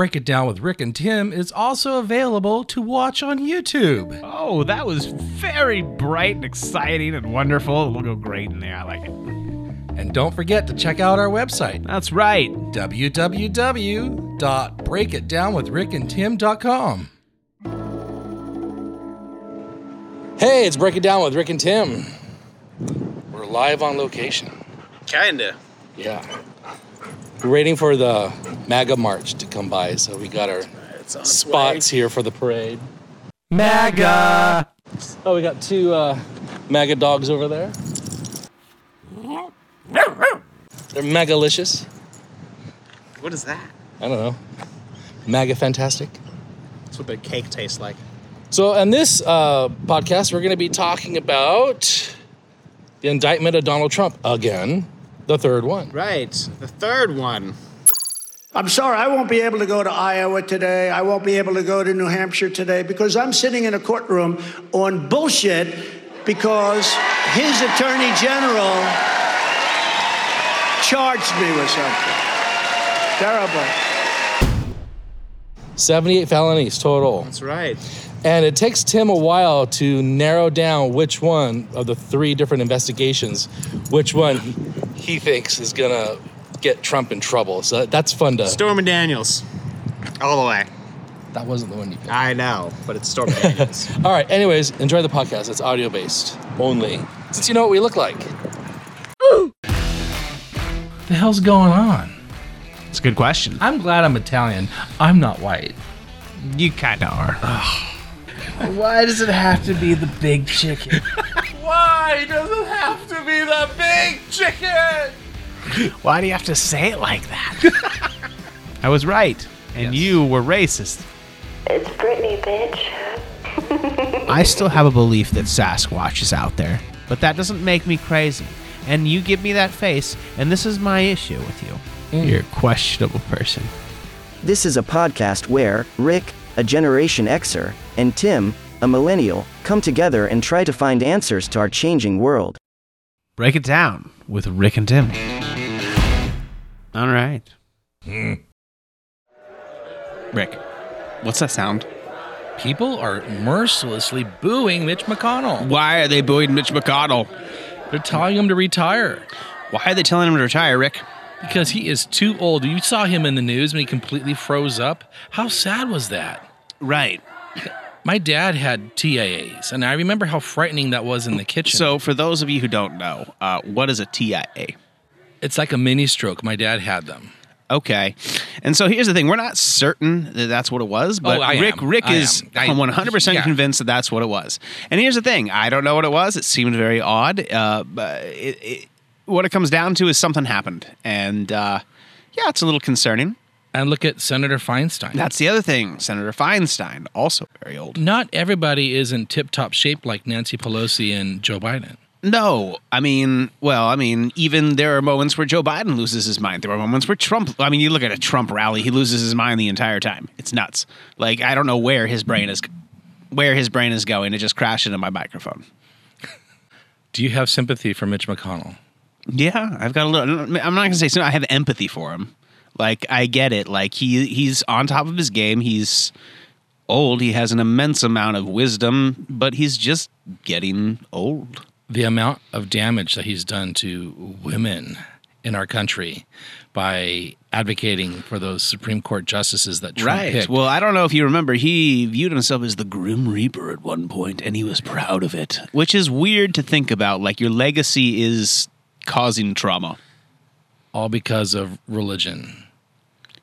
Break It Down with Rick and Tim is also available to watch on YouTube. Oh, that was very bright and exciting and wonderful. It'll go great in there. I like it. And don't forget to check out our website, That's right. www.breakitdownwithrickandtim.com. Hey, it's Break It Down with Rick and Tim. We're live on location. Kinda. Yeah. We're waiting for the MAGA March to come by, so we got our spots here for the parade. MAGA. Oh, we got two uh, MAGA dogs over there. They're megalicious. What is that? I don't know. MAGA fantastic. That's what their cake tastes like. So, on this uh, podcast, we're going to be talking about the indictment of Donald Trump again, the third one. Right. The third one. I'm sorry, I won't be able to go to Iowa today. I won't be able to go to New Hampshire today because I'm sitting in a courtroom on bullshit because his attorney general charged me with something. Terrible. 78 felonies total. That's right. And it takes Tim a while to narrow down which one of the three different investigations, which one he thinks is going to get Trump in trouble. So that's fun to. Stormy Daniels. All the way. That wasn't the one you picked. I know, but it's Stormy Daniels. All right, anyways, enjoy the podcast. It's audio based only. Since you know what we look like. the hell's going on? It's a good question. I'm glad I'm Italian. I'm not white. You kind of are. Why does it have to be the big chicken? Why does it have to be the big chicken? Why do you have to say it like that? I was right, and you were racist. It's Britney, bitch. I still have a belief that Sasquatch is out there, but that doesn't make me crazy. And you give me that face, and this is my issue with you. You're a questionable person. This is a podcast where Rick, a Generation Xer, and Tim, a millennial, come together and try to find answers to our changing world. Break it down with Rick and Tim. All right. Hmm. Rick, what's that sound? People are mercilessly booing Mitch McConnell. Why are they booing Mitch McConnell? They're telling him to retire Why are they telling him to retire, Rick? because he is too old. You saw him in the news when he completely froze up. How sad was that? Right. My dad had TIAs, and I remember how frightening that was in the kitchen. So, for those of you who don't know, uh, what is a TIA? it's like a mini stroke. My dad had them. Okay, and so here's the thing: we're not certain that that's what it was, but Oh, Rick am. Rick I is am. I- 100 percent yeah. convinced that that's what it was. And here's the thing: I don't know what it was. It seemed very odd. Uh, but it, it, what it comes down to is something happened, and uh, yeah, it's a little concerning. And look at Senator Feinstein. That's the other thing. Senator Feinstein, also very old. Not everybody is in tip top shape like Nancy Pelosi and Joe Biden. No, I mean, well, I mean, even there are moments where Joe Biden loses his mind. There are moments where Trump. I mean, you look at a Trump rally; he loses his mind the entire time. It's nuts. Like I don't know where his brain is, where his brain is going. It just crashed into my microphone. Do you have sympathy for Mitch McConnell? Yeah, I've got a little. I'm not gonna say so. I have empathy for him. Like I get it. Like he he's on top of his game. He's old. He has an immense amount of wisdom, but he's just getting old. The amount of damage that he's done to women in our country by advocating for those Supreme Court justices that Trump Right. picked. Well, I don't know if you remember, he viewed himself as the Grim Reaper at one point, and he was proud of it, which is weird to think about. Like your legacy is causing trauma. All because of religion.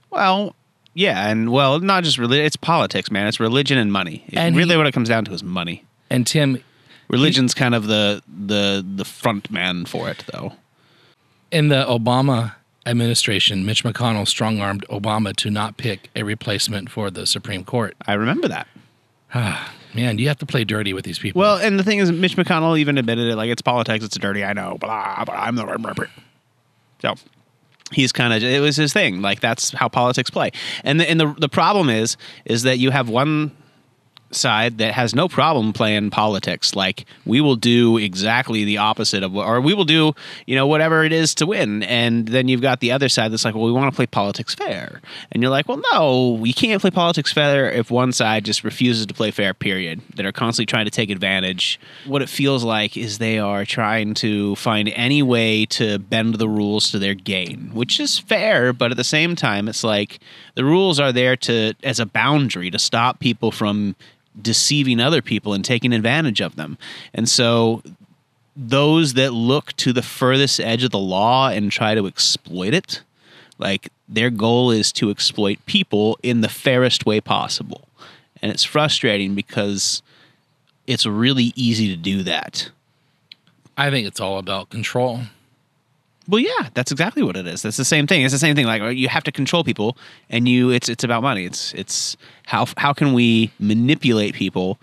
Well, yeah, and well, not just religion; it's politics, man. It's religion and money. And really, he- what it comes down to is money. And Tim, Religion's kind of the the the front man for it, though. in the Obama administration, Mitch McConnell strong armed Obama to not pick a replacement for the Supreme Court. I remember that. Man, you have to play dirty with these people. Well, and the thing is, Mitch McConnell even admitted it. Like it's politics, it's dirty. I know, blah, but I'm the. So he's kind of it was his thing. Like that's how politics play. And the, and the the problem is is that you have one side that has no problem playing politics. Like we will do exactly the opposite of what, or we will do, you know, whatever it is to win. And then you've got the other side that's like, well, we want to play politics fair. And you're like, well, no, we can't play politics fair if one side just refuses to play fair, period. That are constantly trying to take advantage. What it feels like is they are trying to find any way to bend the rules to their gain, which is fair, but at the same time, it's like the rules are there to as a boundary to stop people from deceiving other people and taking advantage of them. And so those that look to the furthest edge of the law and try to exploit it, like their goal is to exploit people in the fairest way possible. And it's frustrating because it's really easy to do that. I think it's all about control. Well, yeah, that's exactly what it is. That's the same thing. It's the same thing. Like you have to control people, and you it's it's about money. It's it's how how can we manipulate people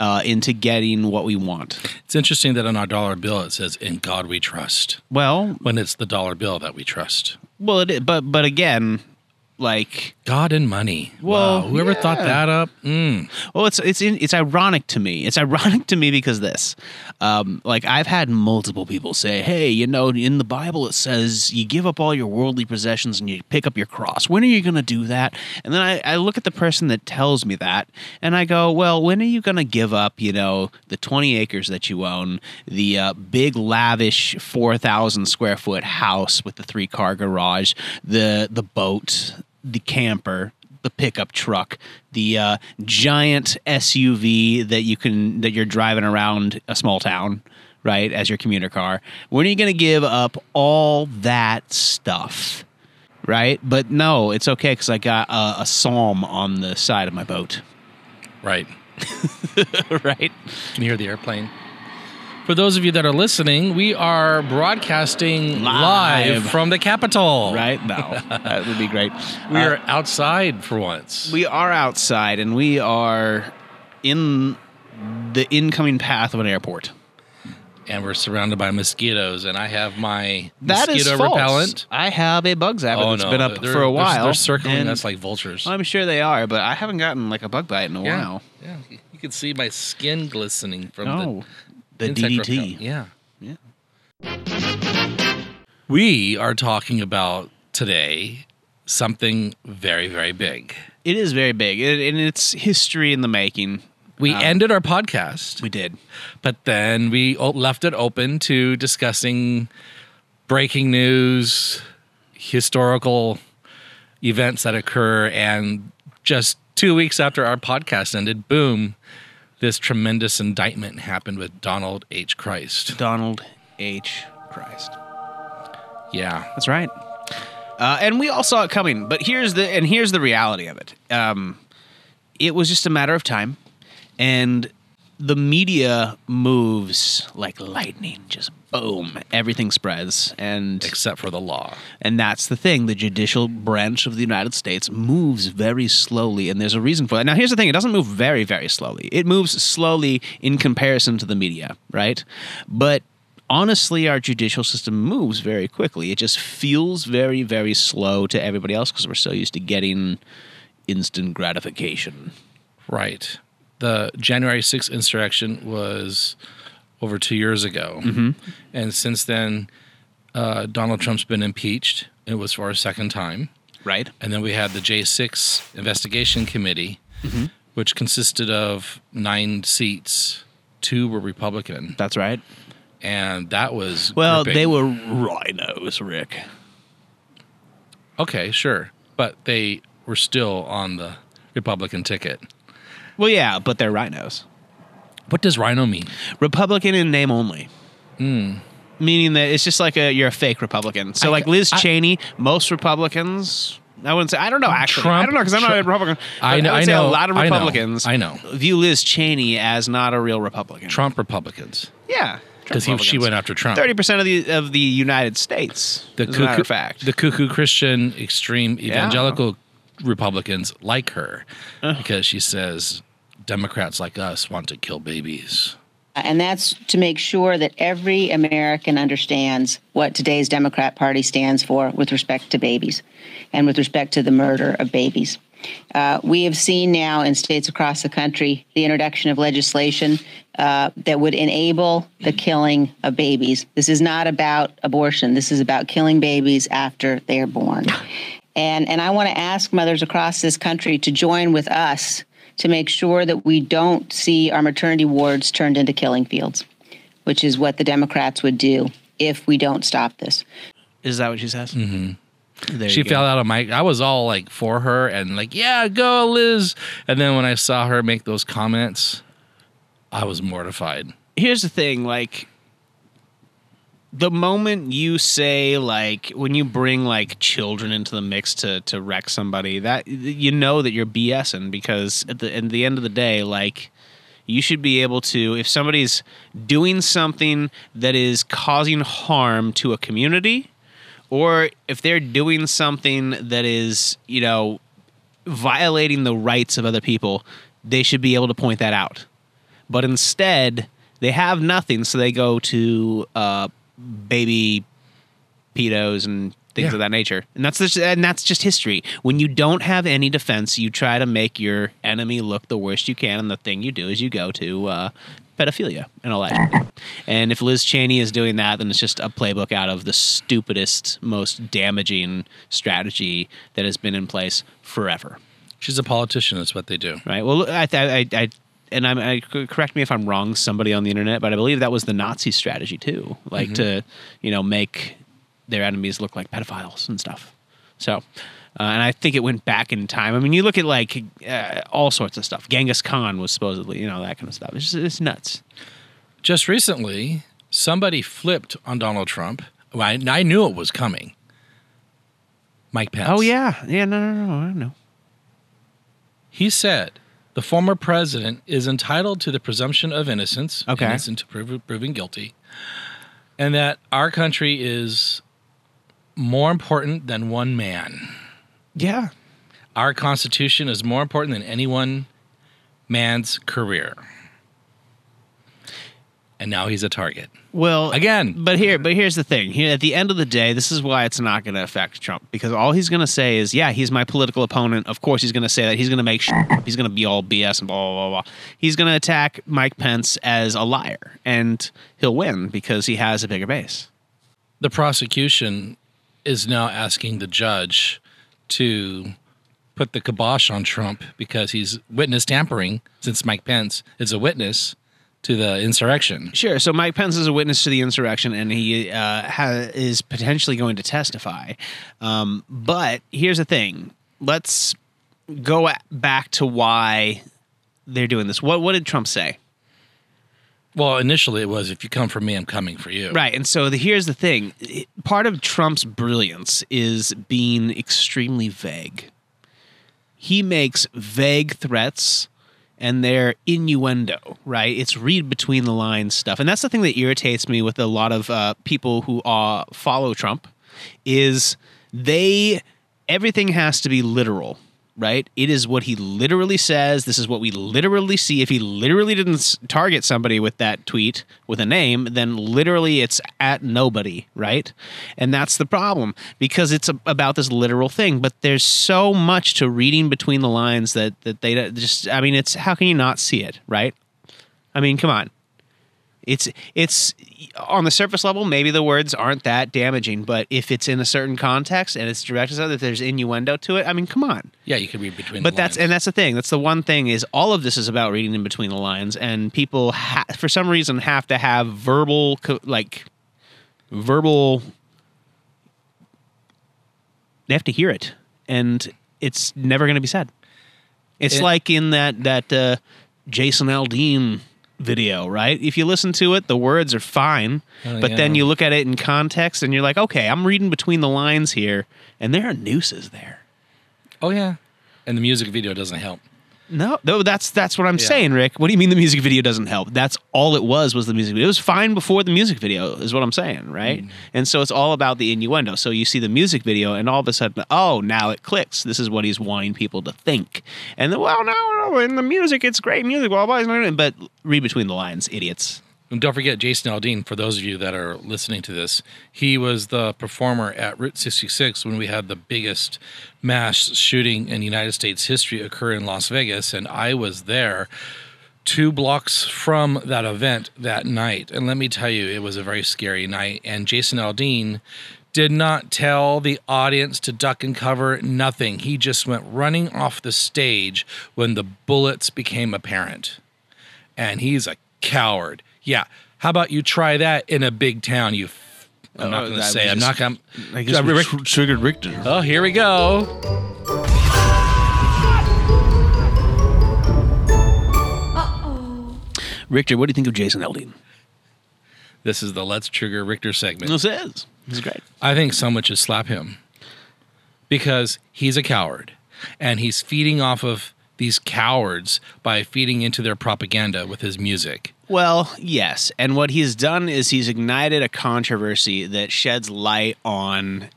uh, into getting what we want. It's interesting that on our dollar bill it says "In God We Trust" Well, when it's the dollar bill that we trust. well, it, but but again, like God and money. Well, wow. whoever thought that up? Mm. Well, it's it's in, it's ironic to me. It's ironic to me because this, um, like I've had multiple people say, "Hey, you know, in the Bible it says you give up all your worldly possessions and you pick up your cross. When are you going to do that?" And then I, I look at the person that tells me that, and I go, "Well, when are you going to give up, you know, the twenty acres that you own, the uh, big lavish four thousand square foot house with the three car garage, the the boat, the camper?" the pickup truck, the uh, giant SUV that you can that you're driving around a small town, right, as your commuter car. When are you going to give up all that stuff, right? But no, it's okay because I got a, a psalm on the side of my boat, Right. right? Can you hear the airplane? For those of you that are listening, we are broadcasting live, Live. from the Capitol. Right? now. that would be great. We Uh, are outside for once. we are outside and we are in the incoming path of an airport. and we're surrounded by mosquitoes, and I have my That is mosquito repellent. I have a bug zapper Oh that's no, been up they're- for a they're- while. They're circling and us like vultures. I'm sure they are, but I haven't gotten like a bug bite in a yeah, while. yeah. You can see my skin glistening from Oh, the, the insect DDT. Yeah, Yeah. we are talking about today something very, very big. It is very big, it, and it's history in the making. We Um, ended our podcast, We did. but then we o- left it open to discussing breaking news, historical events that occur, and just two weeks after our podcast ended, boom, this tremendous indictment happened with Donald H. Christ. Donald H. Christ. Yeah. That's right. Uh, and we all saw it coming, but here's the and here's the reality of it. Um, it was just a matter of time, and the media moves like lightning. Just boom, everything spreads, and Except for the law. and that's the thing. The judicial branch of the United States moves very slowly, and there's a reason for that. Now, here's the thing: it doesn't move very, very slowly. It moves slowly in comparison to the media, right? But honestly, our judicial system moves very quickly. It just feels very, very slow to everybody else because we're so used to getting instant gratification. Right. The January 6th insurrection was over two years ago. Mm-hmm. And since then, uh, Donald Trump's been impeached. It was for a second time. Right? And then we had the J6 investigation committee, Mm-hmm. which consisted of nine seats. Two were Republican. That's right. And that was. Well, gripping. they were rhinos, Rick. Okay, sure. But they were still on the Republican ticket. Well, yeah, but they're rhinos. What does rhino mean? Republican in name only. Hmm. Meaning that it's just like a you're a fake Republican. So I- like Liz I- Cheney, most Republicans. I wouldn't say. I don't know. Actually, I don't know because I'm not a Republican. I know- would I say know, a lot of I know, Republicans. I know. View Liz Cheney as not a real Republican. Trump Republicans. Yeah, Because she went after Trump. Thirty percent of the of the United States. the as a matter cuckoo, fact. the cuckoo Christian extreme evangelical Republicans like her because she says Democrats like us want to kill babies. And that's to make sure that every American understands what today's Democrat Party stands for with respect to babies and with respect to the murder of babies. Uh, we have seen now in states across the country the introduction of legislation uh, that would enable the killing of babies. This is not about abortion. This is about killing babies after they are born. And, and I want to ask mothers across this country to join with us to make sure that we don't see our maternity wards turned into killing fields, which is what the Democrats would do if we don't stop this. Is that what she says? Mm-hmm. she fell out of my. I was all like for her and like, yeah, go Liz. And then when I saw her make those comments, I was mortified. here's the thing like the moment you say like when you bring like children into the mix to to wreck somebody that you know that you're BSing because at the at the end of the day like you should be able to if somebody's doing something that is causing harm to a community or if they're doing something that is you know violating the rights of other people they should be able to point that out. But instead they have nothing, so they go to uh, baby pedos and things Yeah. of that nature, and that's just, and that's just history. When you don't have any defense, you try to make your enemy look the worst you can, and the thing you do is you go to uh, pedophilia and all that. and if Liz Cheney is doing that, then it's just a playbook out of the stupidest, most damaging strategy that has been in place forever She's a politician. That's what they do. right? Well, I, I, I and I'm, I, correct me if I'm wrong, somebody on the internet, but I believe that was the Nazi strategy too, like to, you know, make their enemies look like pedophiles and stuff. So, uh, and I think it went back in time. I mean, you look at like uh, all sorts of stuff. Genghis Khan was supposedly, you know, that kind of stuff. It's just, it's nuts. Just recently, somebody flipped on Donald Trump. Well, I, I knew it was coming. Mike Pence. Oh yeah, yeah, no, no, no, I know. He said the former president is entitled to the presumption of innocence, Okay. innocent to prove, proven guilty, and that our country is more important than one man. Yeah, Our Constitution is more important than any one man's career. And now he's a target. Well, Again. but here, but here's the thing. Here, at the end of the day, this is why it's not going to affect Trump because all he's going to say is, "Yeah, he's my political opponent." Of course, he's going to say that. He's going to make sure he's going to be all BS and blah blah blah. blah. He's going to attack Mike Pence as a liar, and he'll win because he has a bigger base. The prosecution is now asking the judge to put the kibosh on Trump because he's witness tampering, since Mike Pence is a witness to the insurrection. Sure. So Mike Pence is a witness to the insurrection, and he uh, ha- is potentially going to testify. Um, but here's the thing: let's go a- back to why they're doing this. What What did Trump say? Well, initially it was if you come for me, I'm coming for you. Right. And so the, here's the thing: part of Trump's brilliance is being extremely vague. He makes vague threats and they're innuendo, right? It's read between the lines stuff. And that's the thing that irritates me with a lot of uh, people who uh, follow Trump is they everything has to be literal, right? It is what he literally says. This is what we literally see. If he literally didn't target somebody with that tweet with a name, then literally it's at nobody, right? And that's the problem because it's a, about this literal thing. But there's so much to reading between the lines that that they just. I mean, it's how can you not see it, right? I mean, come on. It's it's on the surface level. Maybe the words aren't that damaging, but if it's in a certain context and it's directed at if there's innuendo to it, I mean, come on. Yeah, you can read between But the that's lines. and that's the thing. That's the one thing is all of this is about reading in between the lines, and people ha- for some reason have to have verbal co- like verbal. They have to hear it, and it's never going to be said. It's It- like in that that uh, Jason Aldean video, right? If you listen to it, the words are fine, Oh, but then you look at it in context, and you're like, okay, I'm reading between the lines here, and there are nooses there. Oh yeah. And the music video doesn't help. No, no, that's that's what I'm Yeah. saying, Rick. What do you mean the music video doesn't help? That's all it was was the music video. It was fine before the music video, is what I'm saying, right? And so it's all about the innuendo. So you see the music video, and all of a sudden, oh, now it clicks. This is what he's wanting people to think. And then, well, no, no, in the music, it's great music. Blah blah. blah. But read between the lines, idiots. And don't forget Jason Aldean, for those of you that are listening to this, he was the performer at Route 66 when we had the biggest mass shooting in United States history occur in Las Vegas. And I was there two blocks from that event that night. And let me tell you, it was a very scary night. And Jason Aldean did not tell the audience to duck and cover, nothing. He just went running off the stage when the bullets became apparent. And he's a coward. Yeah. How about you try that in a big town? You. F- I'm not Oh, going to say. I'm not going. I guess we tr- triggered Richter. Oh, here we go. Uh-oh. Richter, what do you think of Jason Aldean? This is the Let's Trigger Richter segment. This is. This is great. I think someone should slap him because he's a coward and he's feeding off of these cowards by feeding into their propaganda with his music. Well, yes. And what he's done is he's ignited a controversy that sheds light on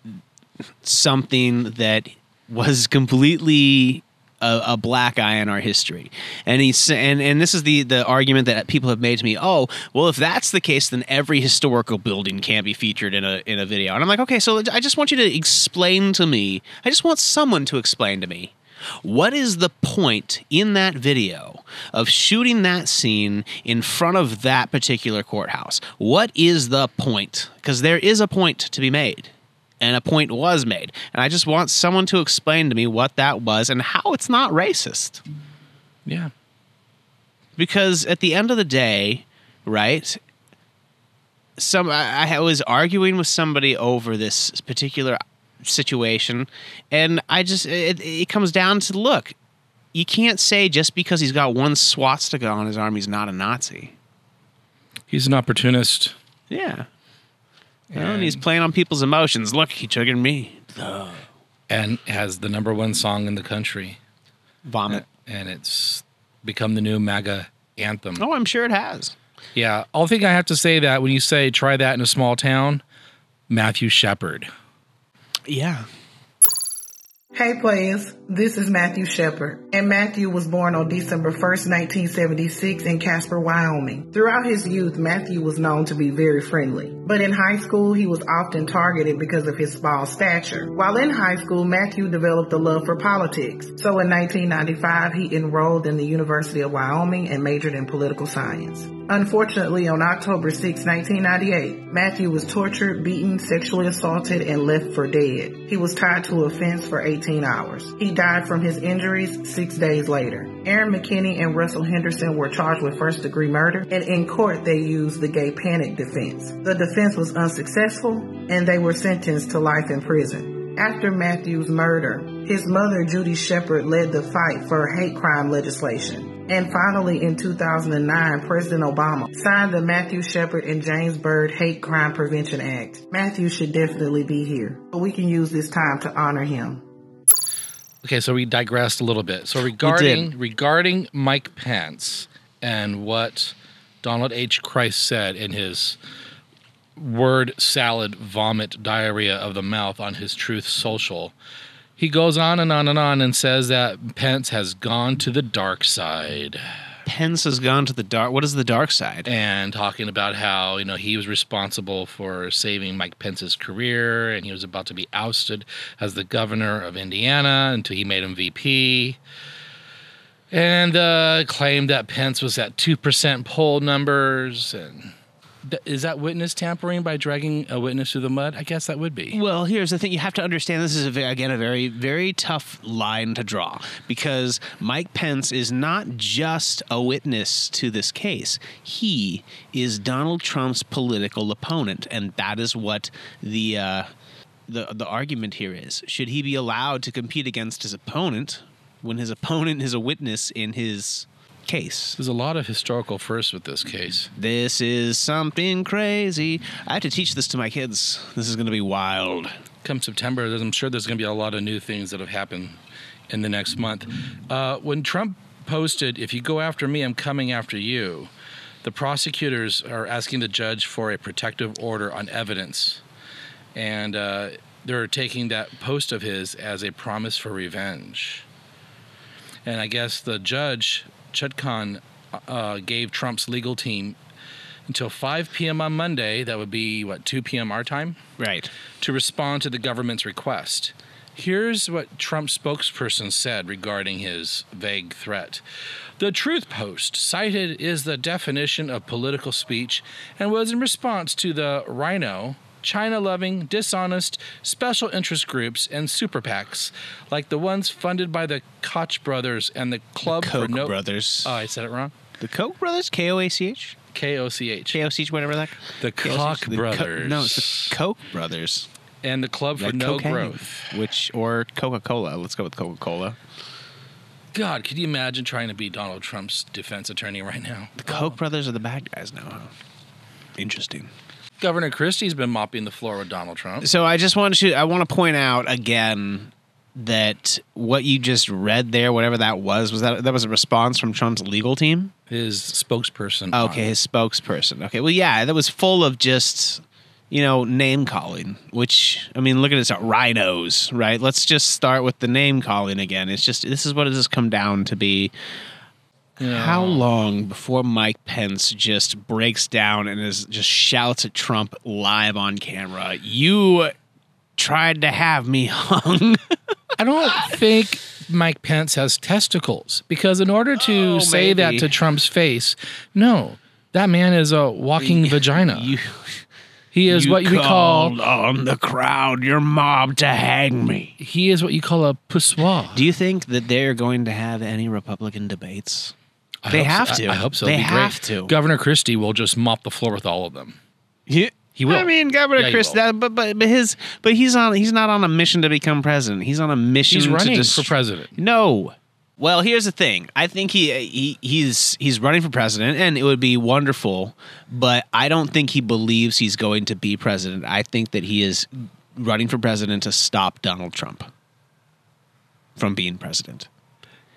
something that was completely a, a black eye in our history. And he's and and this is the the argument that people have made to me. Oh, well, if that's the case, then every historical building can't be featured in a in a video. And I'm like, okay, so I just want you to explain to me. I just want someone to explain to me what is the point in that video of shooting that scene in front of that particular courthouse? What is the point? Because there is a point to be made. And a point was made. And I just want someone to explain to me what that was and how it's not racist. Yeah. Because at the end of the day, right? Some I, I was arguing with somebody over this particular situation, and I just it, it comes down to look, you can't say just because he's got one swastika on his arm, he's not a Nazi. He's an opportunist. Yeah. You know, and he's playing on people's emotions. Look, he triggered me. and has the number one song in the country. Vomit. And it's become the new MAGA anthem. Oh, I'm sure it has. Yeah. I'll think I have to say that when you say try that in a small town, Matthew Shepard. Yeah. Hey players, this is Matthew Shepard, and Matthew was born on December 1st, 1976 in Casper, Wyoming. Throughout his youth, Matthew was known to be very friendly, but in high school he was often targeted because of his small stature. While in high school, Matthew developed a love for politics, so in 1995 he enrolled in the University of Wyoming and majored in political science. Unfortunately, on October 6, 1998, Matthew was tortured, beaten, sexually assaulted, and left for dead. He was tied to a fence for 18 hours. He died from his injuries six days later. Aaron McKinney and Russell Henderson were charged with first degree murder, and in court they used the gay panic defense. The defense was unsuccessful, and they were sentenced to life in prison. After Matthew's murder, his mother, Judy Shepard, led the fight for hate crime legislation. And finally, in 2009, President Obama signed the Matthew Shepard and James Byrd Hate Crime Prevention Act. Matthew should definitely be here, but we can use this time to honor him. Okay, so we digressed a little bit. So regarding regarding Mike Pence and what Donald H. Christ said in his word salad vomit diarrhea of the mouth on his Truth Social, he goes on and on and on and says that Pence has gone to the dark side. Pence has gone to the dark. What is the dark side? and talking about how you know he was responsible for saving Mike Pence's career, and he was about to be ousted as the governor of Indiana until he made him VP, and uh, claimed that Pence was at two percent poll numbers. And is that witness tampering by dragging a witness through the mud? I guess that would be. Well, here's the thing: you have to understand this is a, again a very, very tough line to draw because Mike Pence is not just a witness to this case; he is Donald Trump's political opponent, and that is what the uh, the the argument here is: should he be allowed to compete against his opponent when his opponent is a witness in his case? There's a lot of historical firsts with this case. This is something crazy. I have to teach this to my kids. This is going to be wild. come September, I'm sure there's going to be a lot of new things that have happened in the next month. Uh, when Trump posted, "If you go after me, I'm coming after you," the prosecutors are asking the judge for a protective order on evidence, and uh, they're taking that post of his as a promise for revenge. And I guess the judge, Chutkan, uh, gave Trump's legal team until 5 p.m. on Monday. That would be, what, 2 p.m. our time? Right. To respond to the government's request. Here's what Trump's spokesperson said regarding his vague threat. The Truth Post cited is the definition of political speech and was in response to the Rhino, China loving, dishonest, special interest groups, and super PACs like the ones funded by the Koch brothers and the Club for Koch No. brothers. Oh, I said it wrong. the Koch brothers? K O A C H? K O C H. K O C H, whatever that. The K-O-C-H? The Co- brothers. no, it's the Koch brothers. And the Club for Like No cocaine, Growth. Which or Coca Cola. Let's go with Coca Cola. God, could you imagine trying to be Donald Trump's defense attorney right now? The Koch brothers are the bad guys now. Huh? Interesting. Governor Christie's been mopping the floor with Donald Trump. So I just want to I want to point out again that what you just read there, whatever that was, was that that was a response from Trump's legal team. His spokesperson. Okay, his spokesperson. Okay, well, yeah, that was full of just you know name calling. Which I mean, look at this rhinos, right? Let's just start with the name calling again. It's just this is what it has come down to be. How long before Mike Pence just breaks down and is just shouts at Trump live on camera? You tried to have me hung. I don't think Mike Pence has testicles because in order to Oh, say that to Trump's face, no, that man is a walking vagina. you he is you what we call on the crowd, your mob to hang me. he is what you call a poussoir. Do you think that they're going to have any Republican debates? I they hope so. have to. I, I hope so. They It'd be great. have to. Governor Christie will just mop the floor with all of them. Yeah. He will. I mean, Governor Yeah, he Chris, that, but but but his but he's on he's not on a mission to become president. He's on a mission. He's running to for president. No. Well, here's the thing. I think he, he he's he's running for president, and it would be wonderful. But I don't think he believes he's going to be president. I think that he is running for president to stop Donald Trump from being president.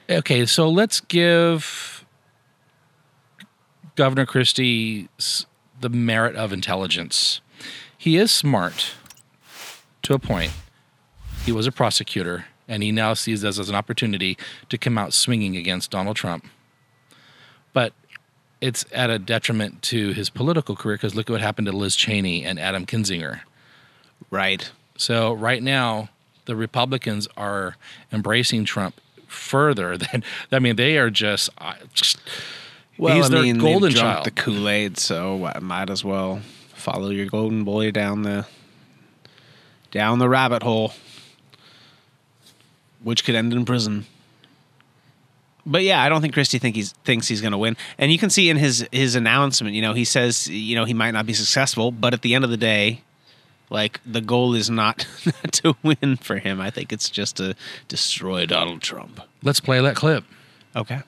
Okay, so let's give Governor Christie's the merit of intelligence. He is smart to a point. He was a prosecutor, and he now sees this as an opportunity to come out swinging against Donald Trump. But it's at a detriment to his political career because look at what happened to Liz Cheney and Adam Kinzinger. Right. So right now, the Republicans are embracing Trump further than I mean they are just uh, Well, he's I their mean, golden child. the Kool Aid, so I might as well follow your golden boy down the down the rabbit hole, which could end in prison. But yeah, I don't think Christie think he's thinks he's going to win, and you can see in his his announcement, you know, he says, you know, he might not be successful, but at the end of the day. Like the goal is not to win for him. I think it's just to destroy Donald Trump. let's play that clip. Okay.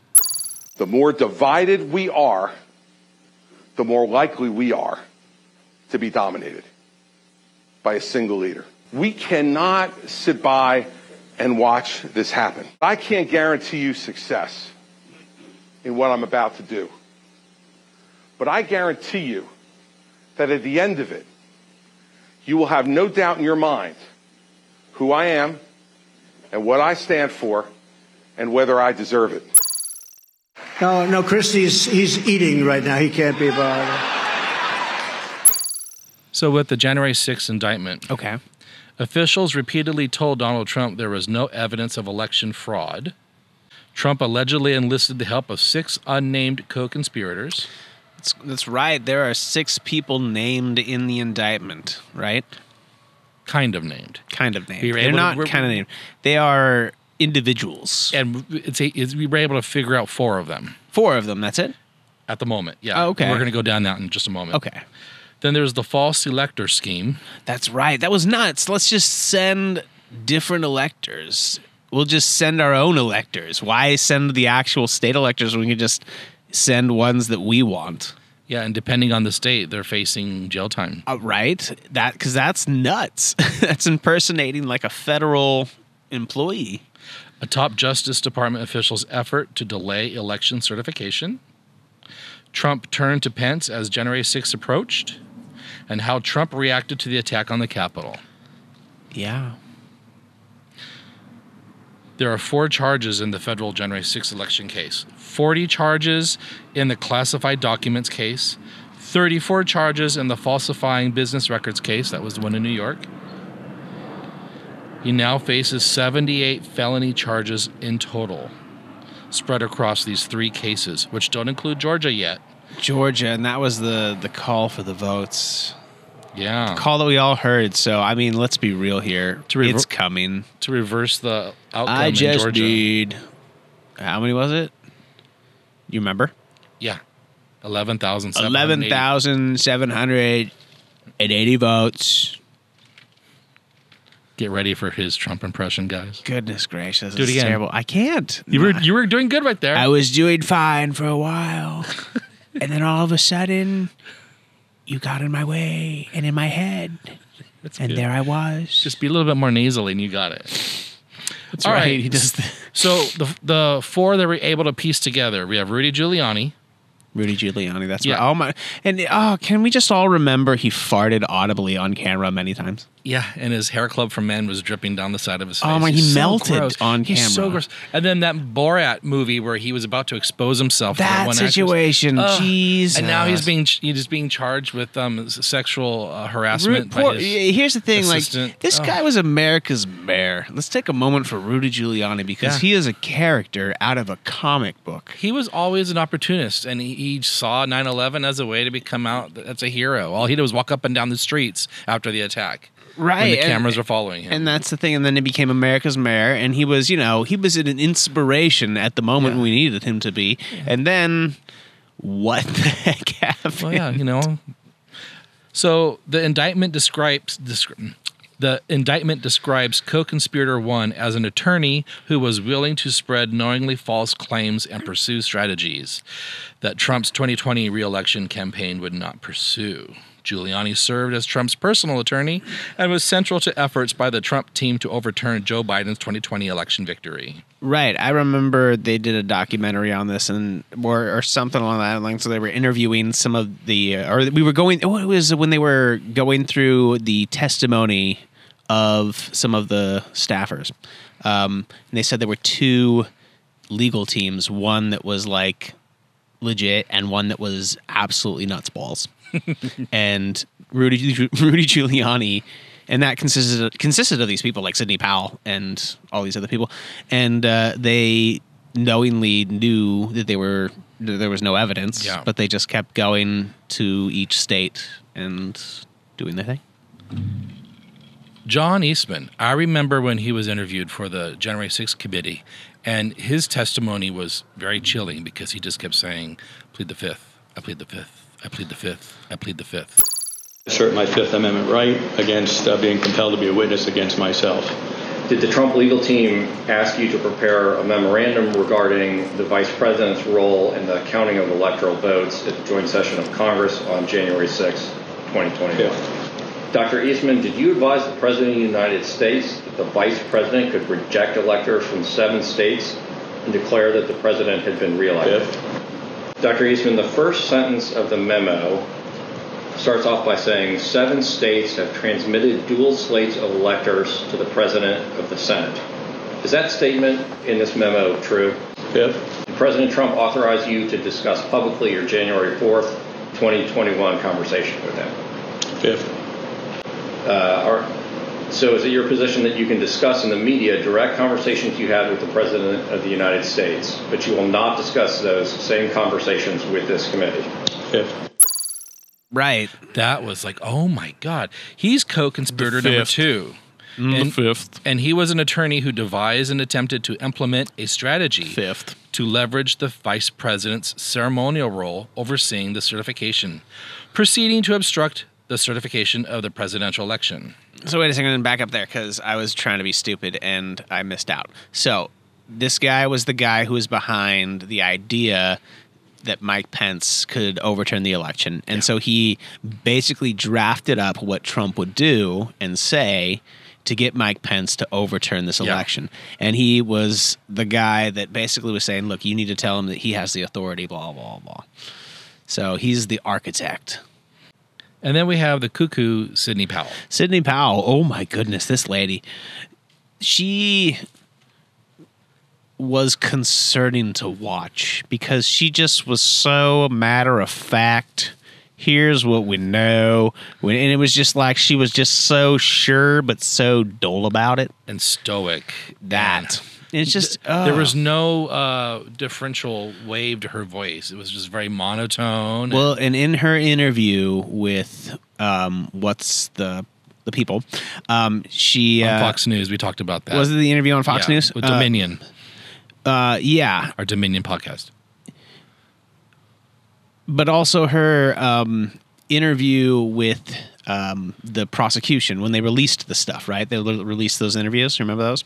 The more divided we are, the more likely we are to be dominated by a single leader. We cannot sit by and watch this happen. I can't guarantee you success in what I'm about to do. But I guarantee you that at the end of it, you will have no doubt in your mind who I am and what I stand for and whether I deserve it. No, no, Christie's he's eating right now. He can't be bothered. So with the January 6th indictment, Okay. officials repeatedly told Donald Trump there was no evidence of election fraud. Trump allegedly enlisted the help of six unnamed co-conspirators. That's, that's right. There are six people named in the indictment, right? Kind of named. Kind of named. We were They're able to- not we're- kind of named. They are individuals. And it's, a, it's we were able to figure out four of them Four of them. That's it. at the moment. Yeah. Oh, okay. We're going to go down that in just a moment. Okay. Then there's the false elector scheme. That's right. That was nuts. Let's just send different electors. We'll just send our own electors. Why send the actual state electors when we can just send ones that we want? Yeah, and depending on the state, they're facing jail time. Uh, right? That because that's nuts. that's impersonating like a federal employee. A top Justice Department official's effort to delay election certification. Trump turned to Pence as January 6 approached, and how Trump reacted to the attack on the Capitol. Yeah. There are four charges in the federal January 6 election case 40 charges in the classified documents case, 34 charges in the falsifying business records case. That was the one in New York. He now faces 78 felony charges in total, spread across these three cases, which don't include Georgia yet. Georgia, and that was the the call for the votes. Yeah. Call that we all heard. So I mean, let's be real here. To rever- it's coming. to reverse the outcome I in just Georgia. need. How many was it? You remember? yeah. 11,000. Eleven thousand seven hundred and eighty votes. Get ready for his Trump impression, guys. Goodness gracious, Do it it's again. terrible. I can't. You were you were doing good right there. I was doing fine for a while, and then all of a sudden, you got in my way and in my head, That's and good. there I was. Just be a little bit more nasally and you got it. That's all right. right. He does. The, So the the four that we're able to piece together, we have Rudy Giuliani. Rudy Giuliani. That's Yeah. right. Oh my! And oh, can we just all remember he farted audibly on camera many times? Yeah, and his hair club from men was dripping down the side of his face. Oh my, he He's so melted gross. on He's so gross. And then that Borat movie where he was about to expose himself. to That one actress. situation, Ugh. Jesus. And now he's being he's being charged with um, sexual uh, harassment. Poor- by his, here's the thing, assistant. like this Oh. guy was America's mayor. Let's take a moment for Rudy Giuliani because Yeah. he is a character out of a comic book. he was always an opportunist, and he, he saw 9/11 as a way to become out as a hero. All he did was walk up and down the streets after the attack, Right, the and- cameras were following him. And that's the thing. And then he became America's mayor, and he was, you know, he was an inspiration at the moment Yeah. we needed him to be. And then, what the heck happened? Well, yeah, you know. So the indictment describes descri- the indictment describes co-conspirator one as an attorney who was willing to spread knowingly false claims and pursue strategies that Trump's 2020 reelection campaign would not pursue. Giuliani served as Trump's personal attorney and was central to efforts by the Trump team to overturn Joe Biden's 2020 election victory. Right. I remember they did a documentary on this and or, or something along that line. So they were interviewing some of the, uh, or we were going. Oh, it was when they were going through the testimony of some of the staffers. Um, and they said there were two legal teams. One that was like legit, and one that was absolutely nuts balls. And Rudy Rudy Giuliani, and that consisted of, consisted of these people like Sidney Powell and all these other people, and uh, they knowingly knew that they were that there was no evidence, Yeah. but they just kept going to each state and doing their thing. John Eastman, I remember when he was interviewed for the January 6th committee, and his testimony was very chilling because he just kept saying, plead the fifth, I plead the fifth, I plead the fifth, I plead the fifth. assert my Fifth Amendment right against uh, being compelled to be a witness against myself. Did the Trump legal team ask you to prepare a memorandum regarding the vice president's role in the counting of electoral votes at the joint session of Congress on January 6, 2021? Dr. Eastman, did you advise the President of the United States that the Vice President could reject electors from seven states and declare that the President had been reelected? Dr. Eastman, the first sentence of the memo starts off by saying seven states have transmitted dual slates of electors to the President of the Senate. Is that statement in this memo true? Fifth. Did President Trump authorized you to discuss publicly your January 4th, 2021 conversation with him? Fifth. Uh, are, so is it your position that you can discuss in the media direct conversations you had with the President of the United States, but you will not discuss those same conversations with this committee? Fifth. Right. That was like, oh my God. He's co conspirator number two. Mm, and, fifth. And he was an attorney who devised and attempted to implement a strategy Fifth. to leverage the vice president's ceremonial role overseeing the certification, proceeding to obstruct the certification of the presidential election. So wait a second and back up there because I was trying to be stupid and I missed out. So this guy was the guy who was behind the idea that Mike Pence could overturn the election. And so he basically drafted up what Trump would do and say to get Mike Pence to overturn this Yeah. election. And he was the guy that basically was saying, look, you need to tell him that he has the authority, blah, blah, blah. So he's the architect. And then we have the cuckoo Sidney Powell. Sidney Powell, oh my goodness, this lady. She was concerning to watch because she just was so matter of fact Here's what we know. And it was just like she was just so sure, but so dull about it. and stoic. That. It's just. there was no uh, differential wave to her voice. It was just very monotone. Well, and in her interview with um, what's the the people, um, she on uh, Fox News, we talked about that. was it the interview on Fox Yeah, News with Uh, Dominion, Uh, yeah, our Dominion podcast. but also her um, interview with um, the prosecution when they released the stuff. Right, they re- released those interviews. Remember those?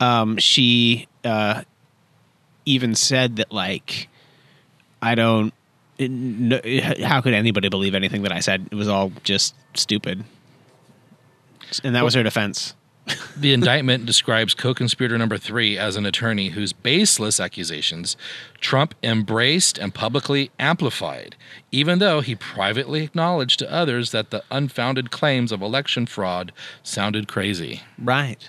Um, she uh, even said that like I don't. it- no- how could anybody believe anything that I said? It was all just stupid, and that was her defense. The indictment describes co-conspirator number three as an attorney whose baseless accusations Trump embraced and publicly amplified, even though he privately acknowledged to others that the unfounded claims of election fraud sounded crazy. Right.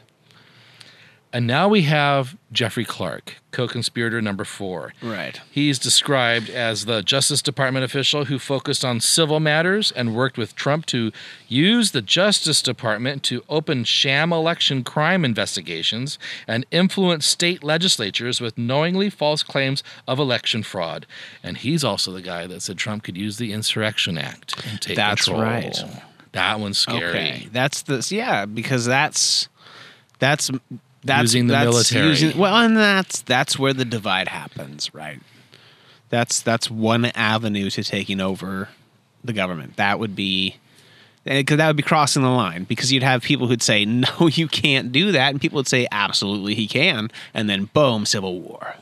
And now we have Jeffrey Clark, co conspirator number four. Right. He's described as the Justice Department official who focused on civil matters and worked with Trump to use the Justice Department to open sham election crime investigations and influence state legislatures with knowingly false claims of election fraud. And he's also the guy that said Trump could use the Insurrection Act and take That's control. right. That one's scary. Okay, that's the yeah because that's that's that's Using the that's military. using- well, and that's that's where the divide happens, right? That's that's one avenue to taking over the government. That would be eh, because that would be crossing the line because you'd have people who'd say no, you can't do that, and people would say absolutely he can, and then boom, civil war,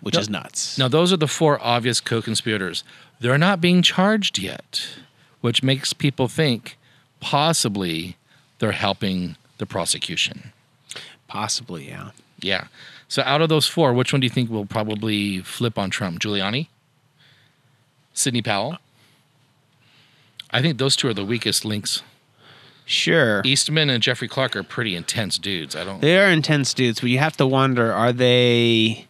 which is nuts. Now, those are the four obvious co conspirators. They're not being charged yet, which makes people think possibly they're helping the prosecution. Possibly, yeah. Yeah. So, out of those four, which one do you think will probably flip on Trump? Giuliani? Sidney Powell? I think those two are the weakest links. Sure. Eastman and Jeffrey Clark are pretty intense dudes. I don't. They are intense dudes, but you have to wonder: Are they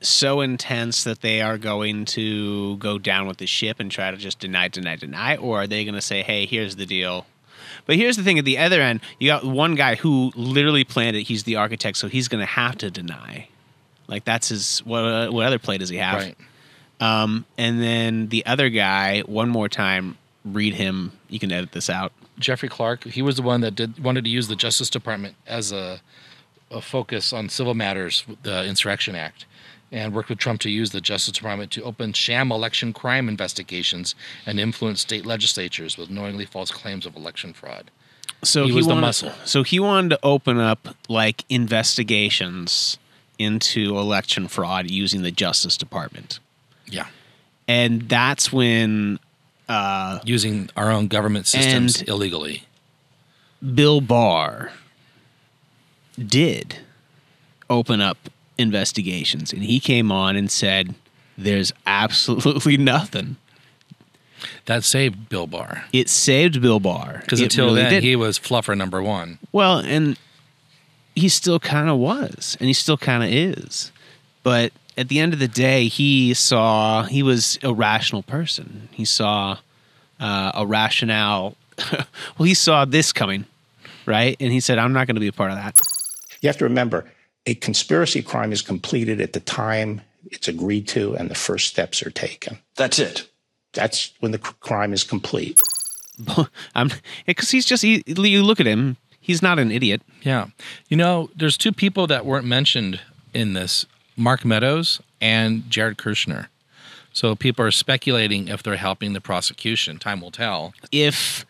so intense that they are going to go down with the ship and try to just deny, deny, deny, or are they going to say, "Hey, here's the deal"? But here's the thing: at the other end, you got one guy who literally planned it. He's the architect, so he's going to have to deny. Like that's his. What what other play does he have? Right. Um, and then the other guy, one more time, read him. You can edit this out. Jeffrey Clark, he was the one that did wanted to use the Justice Department as a, a focus on civil matters, the Insurrection Act, and worked with Trump to use the Justice Department to open sham election crime investigations and influence state legislatures with knowingly false claims of election fraud. So He was the wanted, muscle. So he wanted to open up like investigations into election fraud using the Justice Department, Yeah, and that's when uh, using our own government systems illegally. Bill Barr did open up investigations, and he came on and said, "There's absolutely nothing." That saved Bill Barr It saved Bill Barr because until really then did. he was fluffer number one. Well, and he still kind of was, and he still kind of is. But at the end of the day, he saw he was a rational person. He saw uh, a rationale. well, he saw this coming, right? And he said, "I'm not going to be a part of that." You have to remember a conspiracy crime is completed at the time it's agreed to and the first steps are taken. That's it. That's when the c- crime is complete. I'm because he's just he, you look at him. He's not an idiot. Yeah. You know, there's two people that weren't mentioned in this Mark Meadows and Jared Kushner. So people are speculating if they're helping the prosecution. Time will tell. If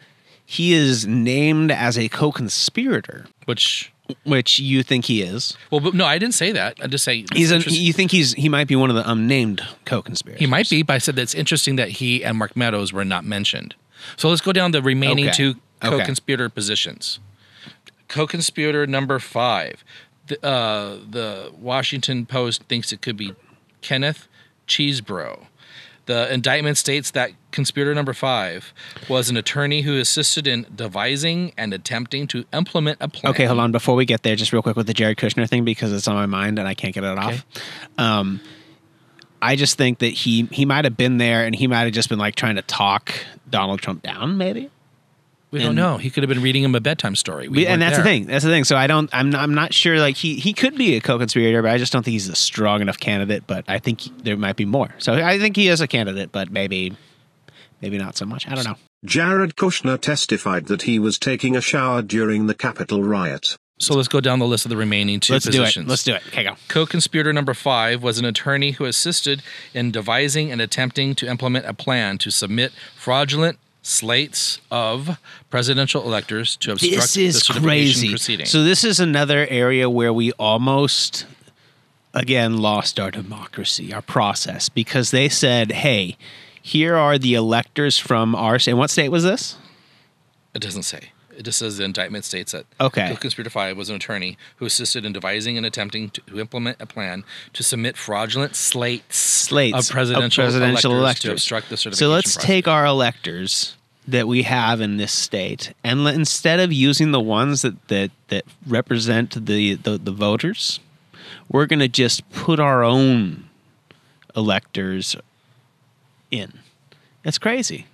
he is named as a co-conspirator, Which, which you think he is, well, but no, I didn't say that. I just say he's an, you think he's he might be one of the unnamed co-conspirators. he might be, but I said that's interesting that he and Mark Meadows were not mentioned. So let's go down the remaining Okay. two co-conspirator positions. Co-conspirator number five, the, uh, the Washington Post thinks it could be Kenneth Chesebro. The indictment states that conspirator number five was an attorney who assisted in devising and attempting to implement a plan. Okay, hold on. Before we get there, just real quick with the Jared Kushner thing because it's on my mind and I can't get it off. Um, I just think that he he might have been there and he might have just been like trying to talk Donald Trump down, maybe. We don't And- know. He could have been reading him a bedtime story. We We- and that's the thing. That's the thing. So I don't. I'm. I'm not sure. Like he. He could be a co-conspirator, but I just don't think he's a strong enough candidate. But I think there might be more. So I think he is a candidate, but maybe, maybe not so much. I don't know. Jared Kushner testified that he was taking a shower during the Capitol riot. So let's go down the list of the remaining two Let's do it. Let's do it. Okay, go. Co-conspirator number five was an attorney who assisted in devising and attempting to implement a plan to submit fraudulent slates of presidential electors to obstruct This the is certification crazy. proceeding. So this is another area where we almost again lost our democracy, our process, because they said, "Hey, here are the electors from our state." And what state was this? it doesn't say. It just says the indictment states that Okay. co-conspirator five was an attorney who assisted in devising and attempting to, to implement a plan to submit fraudulent slates, slates of presidential, presidential electors, electors to obstruct the certification So let's process. take our electors that we have in this state, and let, instead of using the ones that that that represent the the, the voters, we're going to just put our own electors in. That's crazy.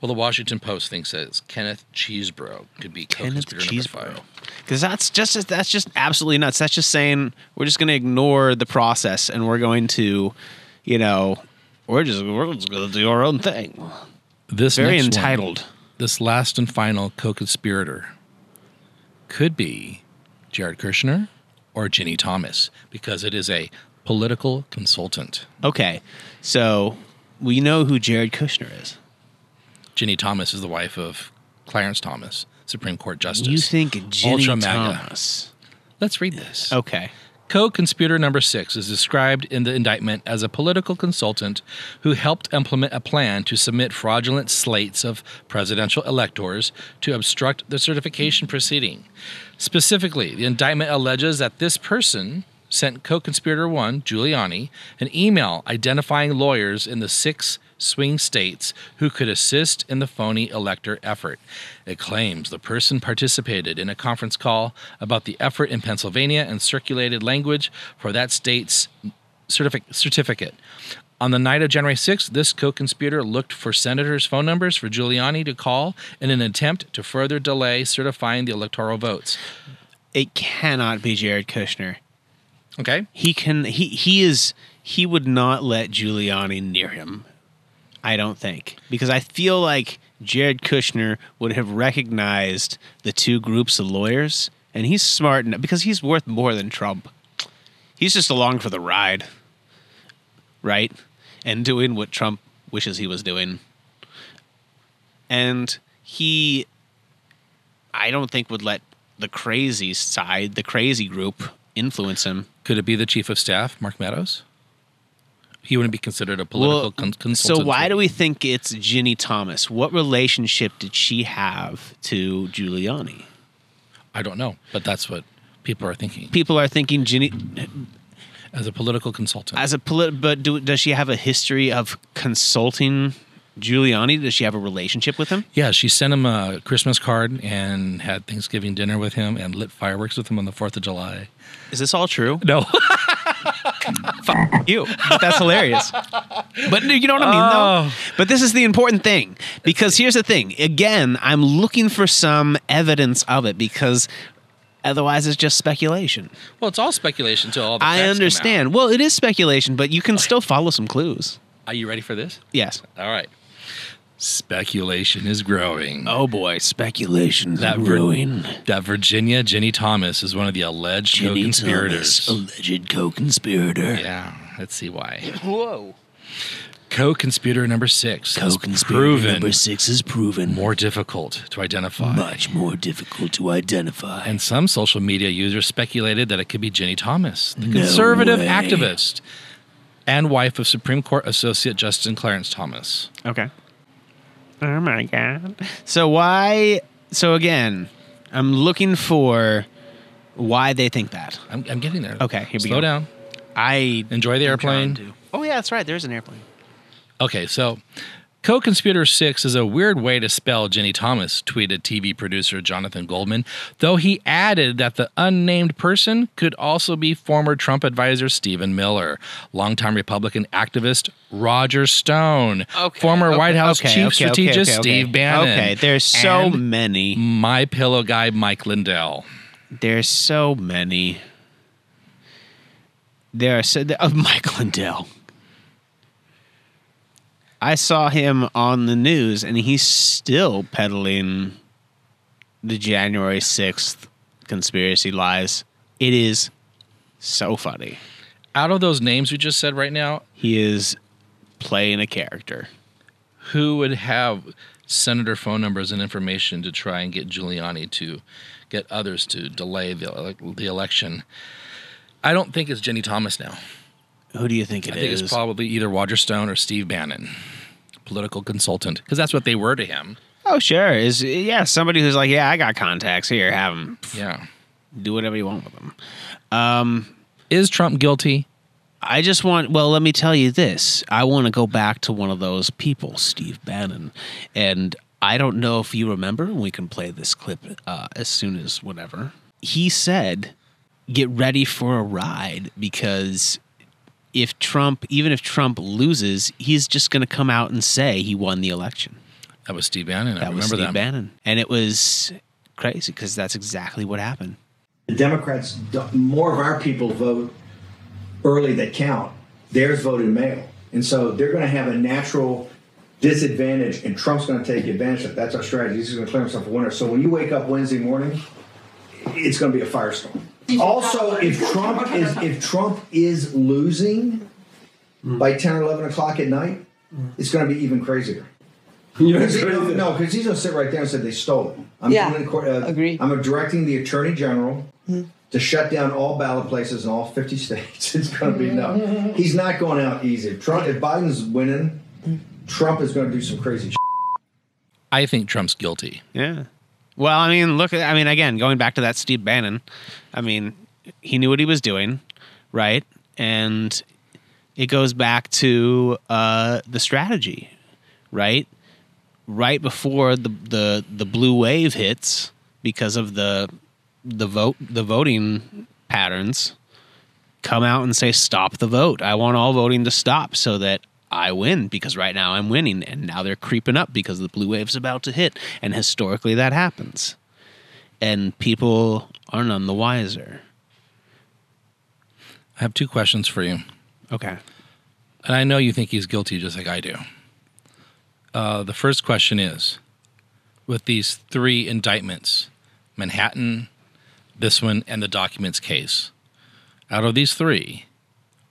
Well, the Washington Post thinks that Kenneth Chesebro could be Kenneth five. Because that's just that's just absolutely nuts. That's just saying we're just going to ignore the process and we're going to, you know, we're just we're just going to do our own thing. This very next one, entitled. this last and final co-conspirator could be Jared Kushner or Ginni Thomas because it is a political consultant. Okay, so we know who Jared Kushner is. Ginni Thomas is the wife of Clarence Thomas, Supreme Court Justice. You think Ginni Ultra MAGA. Thomas? Let's read this. Okay. Co-conspirator number six is described in the indictment as a political consultant who helped implement a plan to submit fraudulent slates of presidential electors to obstruct the certification proceeding. Specifically, the indictment alleges that this person sent co-conspirator one, Giuliani, an email identifying lawyers in the six swing states who could assist in the phony elector effort. It claims the person participated in a conference call about the effort in Pennsylvania and circulated language for that state's certific- certificate. On the night of January 6th, this co conspirator looked for senators' phone numbers for Giuliani to call in an attempt to further delay certifying the electoral votes. It cannot be Jared Kushner. Okay. He can he he is he would not let Giuliani near him. I don't think. Because I feel like Jared Kushner would have recognized the two groups of lawyers and he's smart enough because he's worth more than Trump. He's just along for the ride. Right? And doing what Trump wishes he was doing. And he I don't think would let the crazy side, the crazy group influence him. Could it be the chief of staff, Mark Meadows? He wouldn't be considered a political Well, con- consultant. So why do we think it's Ginni Thomas? What relationship did she have to Giuliani? I don't know, but that's what people are thinking. People are thinking Ginni as a political consultant. as a polit- but do, does she have a history of consulting Giuliani? Does she have a relationship with him? Yeah, she sent him a Christmas card and had Thanksgiving dinner with him and lit fireworks with him on the 4th of July. Is this all true? No. Fuck you. That's hilarious. But you know what I mean, Oh. though? But this is the important thing because here's the thing. Again, I'm looking for some evidence of it because otherwise it's just speculation. Well, it's all speculation until all the I understand. Well, it is speculation, but you can still follow some clues. Are you ready for this? Yes. All right. Speculation is growing. Oh boy, speculation that Vir- growing. that Virginia Ginni Thomas is one of the alleged Ginni co-conspirators. Thomas, alleged co-conspirator. Yeah, let's see why. Whoa. Co-conspirator number six. is Co-conspirator proven number six is proven more difficult to identify. much more difficult to identify. And some social media users speculated that it could be Ginni Thomas, the No conservative way. activist and wife of Supreme Court Associate Justin Clarence Thomas. Okay. Oh my god. So why? So again, I'm looking for why they think that. I'm, I'm getting there. Okay, here we go. Slow go. down. I Enjoy the trying airplane. to. Oh yeah, that's right. There's an airplane. Okay, so Co conspirator six is a weird way to spell Jenny Thomas, tweeted TV producer Jonathan Goldman, though he added that the unnamed person could also be former Trump advisor Stephen Miller, longtime Republican activist Roger Stone, former okay, White House okay, chief okay, okay, strategist okay, okay. Steve Bannon. Okay, there's so and many. My pillow guy Mike Lindell. There's so many. There are so of Mike Lindell. I saw him on the news, and he's still peddling the January sixth conspiracy lies. It is so funny. Out of those names we just said right now, He is playing a character. who would have senator phone numbers and information to try and get Giuliani to get others to delay the, the election? I don't think it's Jenny Thomas now. Who do you think it I think it's probably either Roger Stone or Steve Bannon, political consultant, because that's what they were to him. Oh, sure. Is yeah, somebody who's like, yeah, I got contacts here. Have them. Yeah. Do whatever you want with them. Um, is Trump guilty? I just want. Well, let me tell you this. I want to go back to one of those people, Steve Bannon, and I don't know if you remember. We can play this clip uh, as soon as whatever. He said, "Get ready for a ride because." If Trump, even if Trump loses, he's just going to come out and say he won the election. That was Steve Bannon. I That was Steve that. Bannon, and it was crazy because that's exactly what happened. The Democrats, more of our people vote early that count. Theirs voted mail. And so they're going to have a natural disadvantage, and Trump's going to take advantage of it. That's our strategy. He's going to declare himself a winner. So when you wake up Wednesday morning, it's going to be a firestorm. Also, if Trump is if Trump is losing by 10 or 11 o'clock at night, it's going to be even crazier. Because he- no, no, because he's going to sit right there and say they stole it. I'm Yeah, doing the court- uh, I'm directing the attorney general to shut down all ballot places in all 50 states. It's going to be no. He's not going out easy. If Trump, if Biden's winning, Trump is going to do some crazy. Shit. I think Trump's guilty. Yeah. Well, I mean, look I mean, again, going back to that Steve Bannon, I mean, he knew what he was doing, right? And it goes back to uh, the strategy, right? Right before the, the, the blue wave hits because of the, the vote, the voting patterns, come out and say, stop the vote. I want all voting to stop so that I win because right now I'm winning. And now they're creeping up because the blue wave's about to hit. And historically that happens. And people are none the wiser. I have two questions for you. Okay. And I know you think he's guilty just like I do. Uh, the first question is with these three indictments Manhattan, this one, and the documents case out of these three,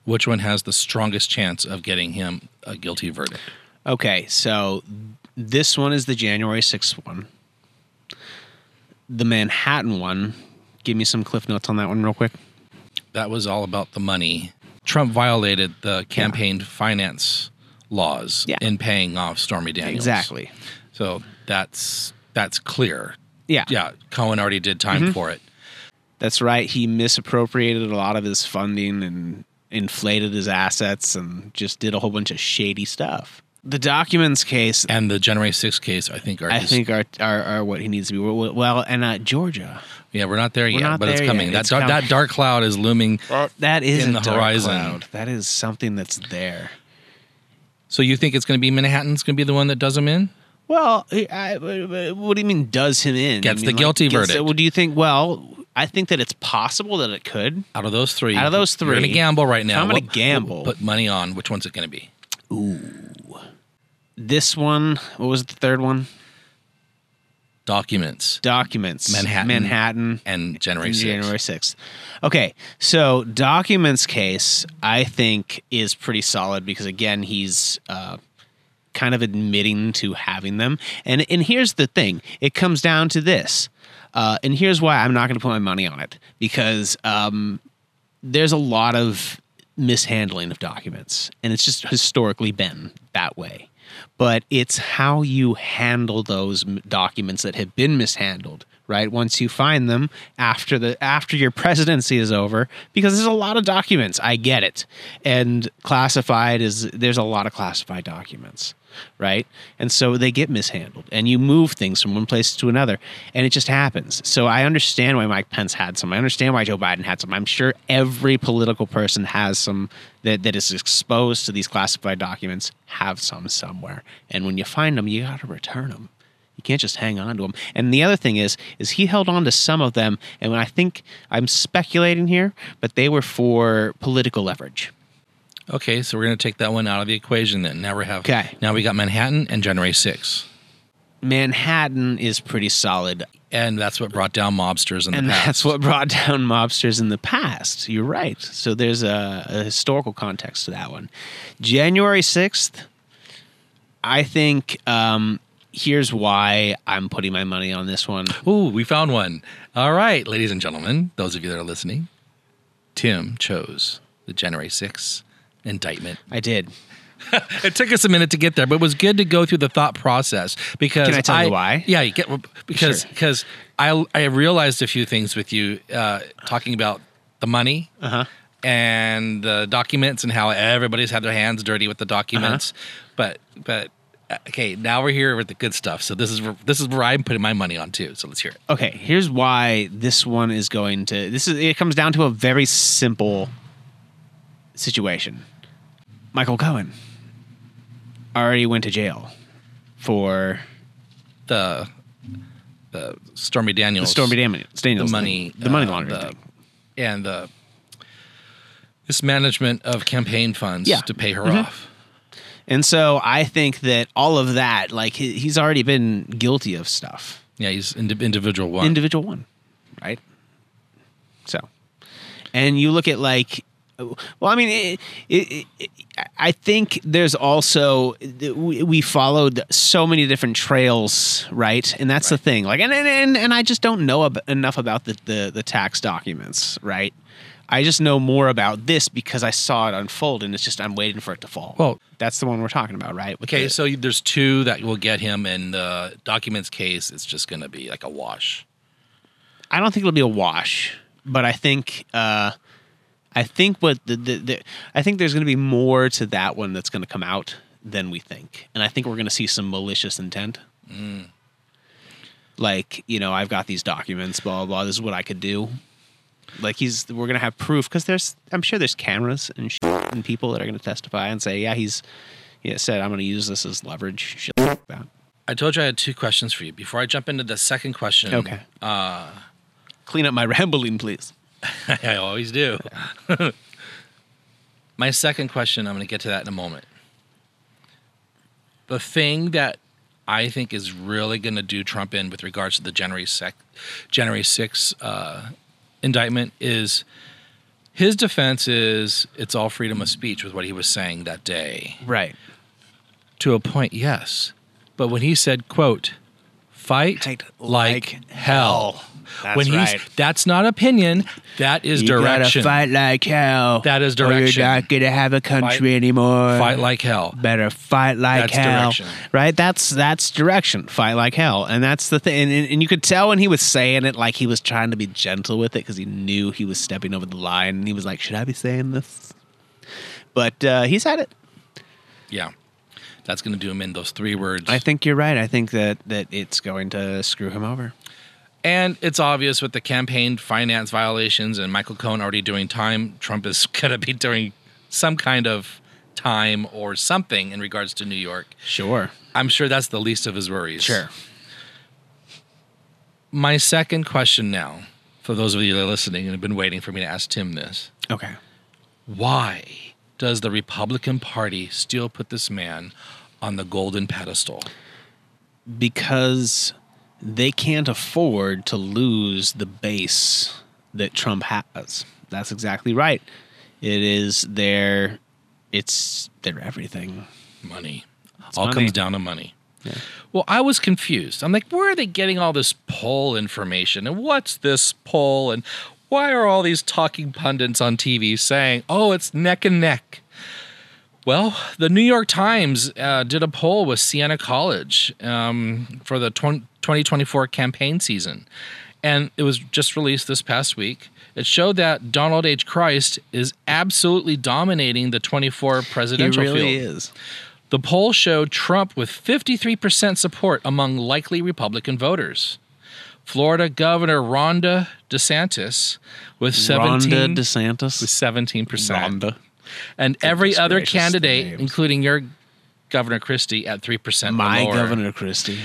which one has the strongest chance of getting him a guilty verdict? Okay. So this one is the January 6th one. The Manhattan one, give me some cliff notes on that one real quick. That was all about the money. Trump violated the campaign finance laws in paying off Stormy Daniels. Exactly. So that's that's clear. Yeah. Yeah. Cohen already did time Mhm. for it. That's right. He misappropriated a lot of his funding and inflated his assets and just did a whole bunch of shady stuff. The documents case and the January 6th case, I think, are I think are, are are what he needs to be. Well, and uh, Georgia. Yeah, we're not there We're yet, not but it's coming. yet. That It's dark, coming. that dark cloud is looming. That is in the horizon. cloud. That is something that's there. So you think it's going to be Manhattan's going to be the one that does him in? Well, I, I- what do you mean does him in? Gets You the guilty gets verdict. Well, do you think? Well, I think that it's possible that it could. Out of those three, Out of those 3 you're to gamble right now. I'm gonna What- gamble. Put money on which one's it to be? Ooh. This one. What was the third one? Documents. Documents. Manhattan. Manhattan. And January 6th. January 6th. Okay, so documents case I think is pretty solid because again he's uh, kind of admitting to having them, and and here's the thing: it comes down to this, uh, and here's why I'm not going to put my money on it because um, there's a lot of mishandling of documents, and it's just historically been that way. But it's how you handle those documents that have been mishandled right? Once you find them after the after your presidency is over, because there's a lot of documents. I get it, and classified is there's a lot of classified documents, right? And so they get mishandled, and you move things from one place to another, and it just happens. So I understand why Mike Pence had some. I understand why Joe Biden had some. I'm sure every political person has some that, that is exposed to these classified documents have some somewhere. And when you find them, you got to return them. Can't just hang on to them. And the other thing is, is he held on to some of them, and I think I'm speculating here, but they were for political leverage. Okay, so we're going to take that one out of the equation then. Now we have Okay. Now we got Manhattan and January 6th. Manhattan is pretty solid. And that's what brought down mobsters in and the past. that's what brought down mobsters in the past. You're right. So there's a, a historical context to that one. January 6th, I think um, here's why I'm putting my money on this one. Ooh, we found one. All right, ladies and gentlemen, those of you that are listening, Tim chose the January 6th indictment. I did. it took us a minute to get there, but it was good to go through the thought process because Can I tell you why? Yeah, you get because Sure. because I I realized a few things with you uh, talking about the money Uh-huh. and the documents and how everybody's had their hands dirty with the documents, Uh-huh. but but okay, now we're here with the good stuff. So this is where- this is where I'm putting my money on too. So let's hear it. Okay, here's why this one is going to. This is. It comes down to a very simple situation. Michael Cohen already went to jail for the the Stormy Daniels, The Stormy Daniels- Daniels the money, thing. The money uh, laundering the- and the mismanagement of campaign funds Yeah. to pay her Mhm. off. And so I think that all of that, like he, he's already been guilty of stuff. Yeah, he's indi- individual one. Individual one, right? So, and you look at like, well, I mean, it, it, it, I think there's also we we followed so many different trails, right? And that's the thing. Like, and and and I just don't know ab- enough about the, the the tax documents, right? I just know more about this because I saw it unfold, and it's just I'm waiting for it to fall. Well, that's the one we're talking about, right? With Okay, the- so there's two that will get him and the documents case. It's just going to be like a wash. I don't think it'll be a wash, but I think uh, I think what the, the, the I think there's going to be more to that one that's going to come out than we think, and I think we're going to see some malicious intent. Mm. Like you know, I've got these documents, blah blah. blah this is what I could do. Like he's, we're going to have proof because there's, I'm sure there's cameras and and people that are going to testify and say, yeah, he's, yeah, said I'm going to use this as leverage. Shit like that. I told you I had two questions for you. Before I jump into the second question, Okay. Uh, Clean up my rambling, please. I always do. My second question, I'm going to get to that in a moment. The thing that I think is really going to do Trump in with regards to the January sec- January 6 uh, indictment is his defense is it's all freedom of speech with what he was saying that day. Right. To a point, yes. But when he said, quote, fight, like, hell. That's when he's right. that's not opinion, that is You direction. gotta fight like hell. That is direction. you're not gonna have a country Fight- anymore. Fight like hell. Better fight like That's hell. direction. Right? That's that's direction. Fight like hell. And that's the thing. And, and, and you could tell when he was saying it, like he was trying to be gentle with it because he knew he was stepping over the line. And he was like, "Should I be saying this?" But uh, he said it. Yeah. That's going to do him in those three words. I think you're right. I think that that it's going to screw him over. And it's obvious with the campaign finance violations and Michael Cohen already doing time, Trump is going to be doing some kind of time or something in regards to New York. Sure. I'm sure that's the least of his worries. Sure. My second question now, for those of you that are listening and have been waiting for me to ask Tim this. Okay. Why does the Republican Party still put this man on the golden pedestal? because they can't afford to lose the base that Trump has. That's exactly right. It is their it's their everything. Money. It's all money. comes down to money. Well, I was confused. I'm like, where are they getting all this poll information? And what's this poll? And why are all these talking pundits on TV saying, oh, it's neck and neck? Well, the New York Times uh, did a poll with Siena College um, for the 20, 2024 campaign season. And it was just released this past week. It showed that Donald H. Christ is absolutely dominating the 24 presidential really field. is. The poll showed Trump with 53% support among likely Republican voters. Florida Governor Rhonda DeSantis with 17 Rhonda DeSantis with 17%. Rhonda. And every other candidate, names. including your Governor Christie, at 3% or My. Governor Christie.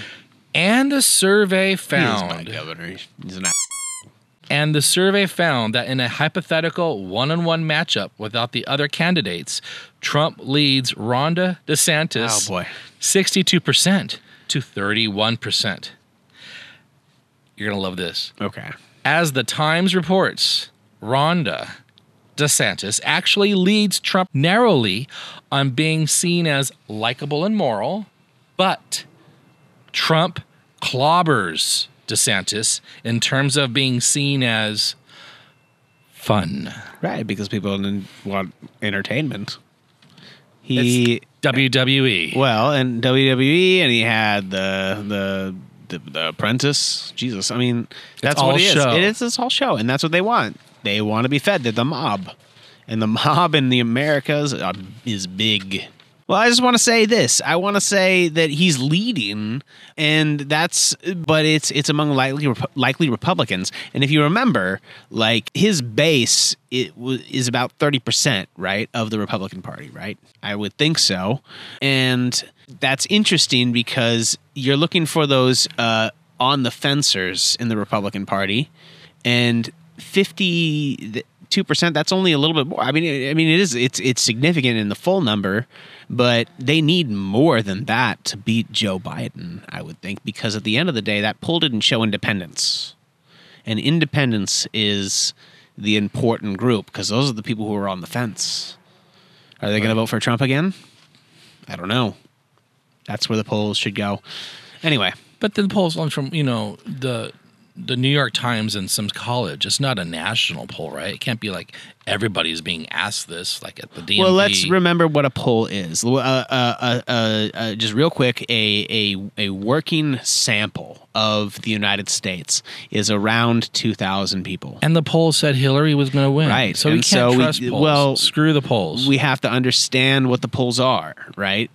And a survey He is my governor. He's an and the survey found that in a hypothetical one on one matchup without the other candidates, Trump leads Rhonda DeSantis Oh, boy. 62% to 31%. You're going to love this. Okay. As the Times reports, Rhonda DeSantis actually leads Trump narrowly on being seen as likable and moral, but Trump clobbers DeSantis in terms of being seen as fun. Right, because people want entertainment. He WWE. well, and WWE, and he had the the the, the Apprentice. Jesus, I mean, that's all what it is. show. It is this whole show, and that's what they want. They want to be fed. They're the mob, and the mob in the Americas uh, is big. Well, I just want to say this. I want to say that he's leading, and that's, but it's it's among likely likely Republicans. And if you remember, like his base, it is about thirty percent, right, of the Republican Party, right? I would think so, and that's interesting because you're looking for those uh, on the fencers in the Republican Party, and fifty two percent. That's only a little bit more. I mean, I mean, it is it's it's significant in the full number, but they need more than that to beat Joe Biden. I would think because at the end of the day, that poll didn't show independence, and independence is the important group because those are the people who are on the fence. Are they going to vote for Trump again? I don't know. That's where the polls should go. Anyway, But the polls come from, you know, the the New York Times and some college. It's not a national poll, right? It can't be like everybody's being asked this, like at the DMV. Well, let's remember what a poll is. Uh, uh, uh, uh, uh, just real quick, a, a a working sample of the United States is around two thousand people. And the poll said Hillary was going to win. Right. So we can't so we- trust polls. well, screw the polls. We have to understand what the polls are, right?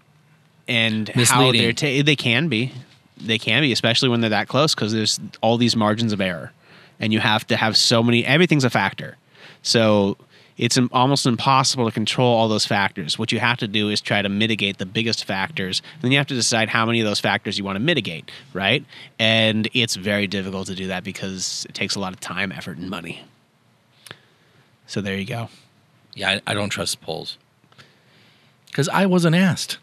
And how they're ta- they can be, they can be, especially when they're that close, because there's all these margins of error, and you have to have so many. Everything's a factor, so it's almost impossible to control all those factors. What you have to do is try to mitigate the biggest factors. Then you have to decide how many of those factors you want to mitigate, right? And it's very difficult to do that because it takes a lot of time, effort, and money. So there you go. yeah, I, I don't trust polls because I wasn't asked.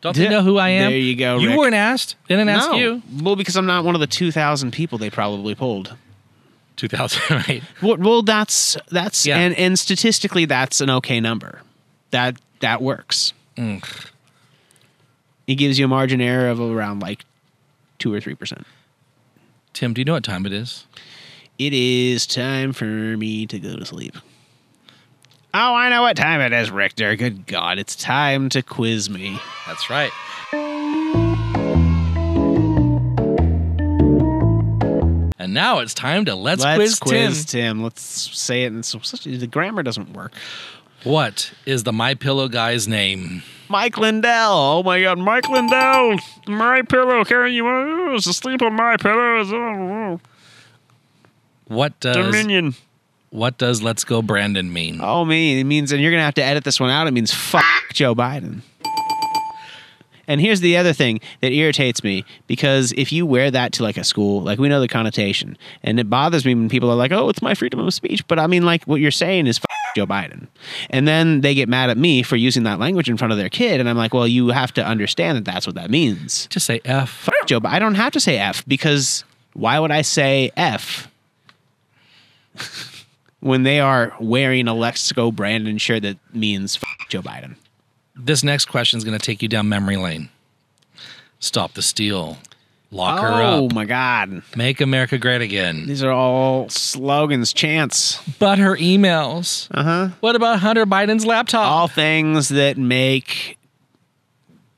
Don't they know who I am? There you go. You Rick. weren't asked. They didn't ask No. you. Well, because I'm not one of the 2,000 people they probably polled. 2000, right? Well, well that's that's Yeah. and and statistically that's an okay number. That that works. Mm. It gives you a margin error of around like two or three percent. Tim, do you know what time it is? It is time for me to go to sleep. Oh, I know what time it is, Richter. Good God, it's time to quiz me. That's right. And now it's time to let's, quiz, quiz Tim. Tim. Let's say it. In such, the grammar doesn't work. What is the My Pillow guy's name? Mike Lindell. Oh my God, Mike Lindell. My pillow. Can you uh, sleep on my pillow? What does Dominion. What does Let's Go Brandon mean? Oh me, it means, and you're gonna have to edit this one out. It means fuck Joe Biden. And here's the other thing that irritates me because if you wear that to like a school, like we know the connotation, and it bothers me when people are like, "Oh, it's my freedom of speech," but I mean, like what you're saying is fuck Joe Biden, and then they get mad at me for using that language in front of their kid, and I'm like, "Well, you have to understand that that's what that means." Just say F. Fuck Joe, Biden. I don't have to say F because why would I say F when they are wearing a Let's Go Brandon shirt that means fuck Joe Biden? This next question is going to take you down memory lane. Stop the steal. Lock her up. oh my God. Make America great again. These are all slogans, chants. But her emails. Uh huh. What about Hunter Biden's laptop? All things that make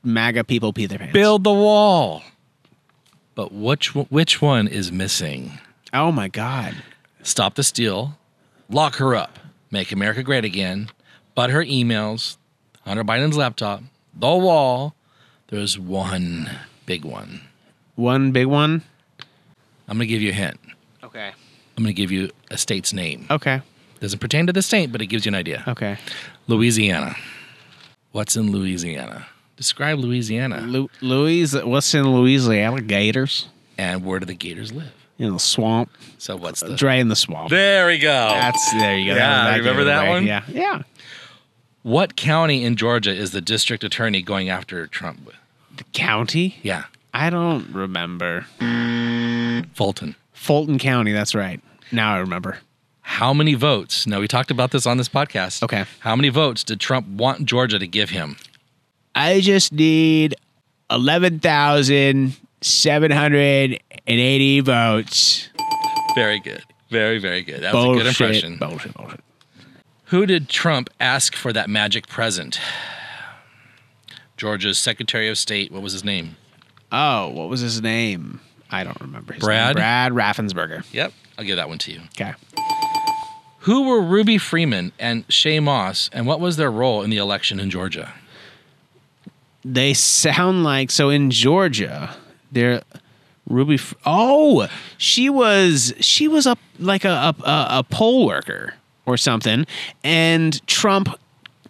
MAGA people pee their pants. Build the wall. But which which one is missing? Oh my God. Stop the steal, lock her up, make America great again, but her emails, Hunter Biden's laptop, the wall. There's one big one. One big one. I'm gonna give you a hint. Okay. I'm gonna give you a state's name. Okay. Doesn't pertain to the state, but it gives you an idea. Okay. Louisiana. What's in Louisiana? Describe Louisiana. Lu- Louis, what's in Louisiana? Gators. And where do the gators live? In the swamp. So what's uh, the Drain the swamp. There we go. That's there you go. Yeah, That- remember that one? Yeah. Yeah. What county in Georgia is the district attorney going after Trump with? The county? Yeah. I don't remember. Fulton. Fulton County. That's right. Now I remember. How many votes? Now we talked about this on this podcast. Okay. How many votes did Trump want Georgia to give him? I just need eleven thousand seven hundred and eighty votes. Very good. Very, very good. That was a good impression. Bullshit. Bullshit. Who did Trump ask for that magic present? Georgia's Secretary of State. What was his name? Oh, what was his name? I don't remember his Brad? name. Brad Raffensperger. Yep. I'll give that one to you. Okay. Who were Ruby Freeman and Shaye Moss, and what was their role in the election in Georgia? They sound like so in Georgia. They're Ruby. F- oh, she was she was a like a a, a poll worker or something, and Trump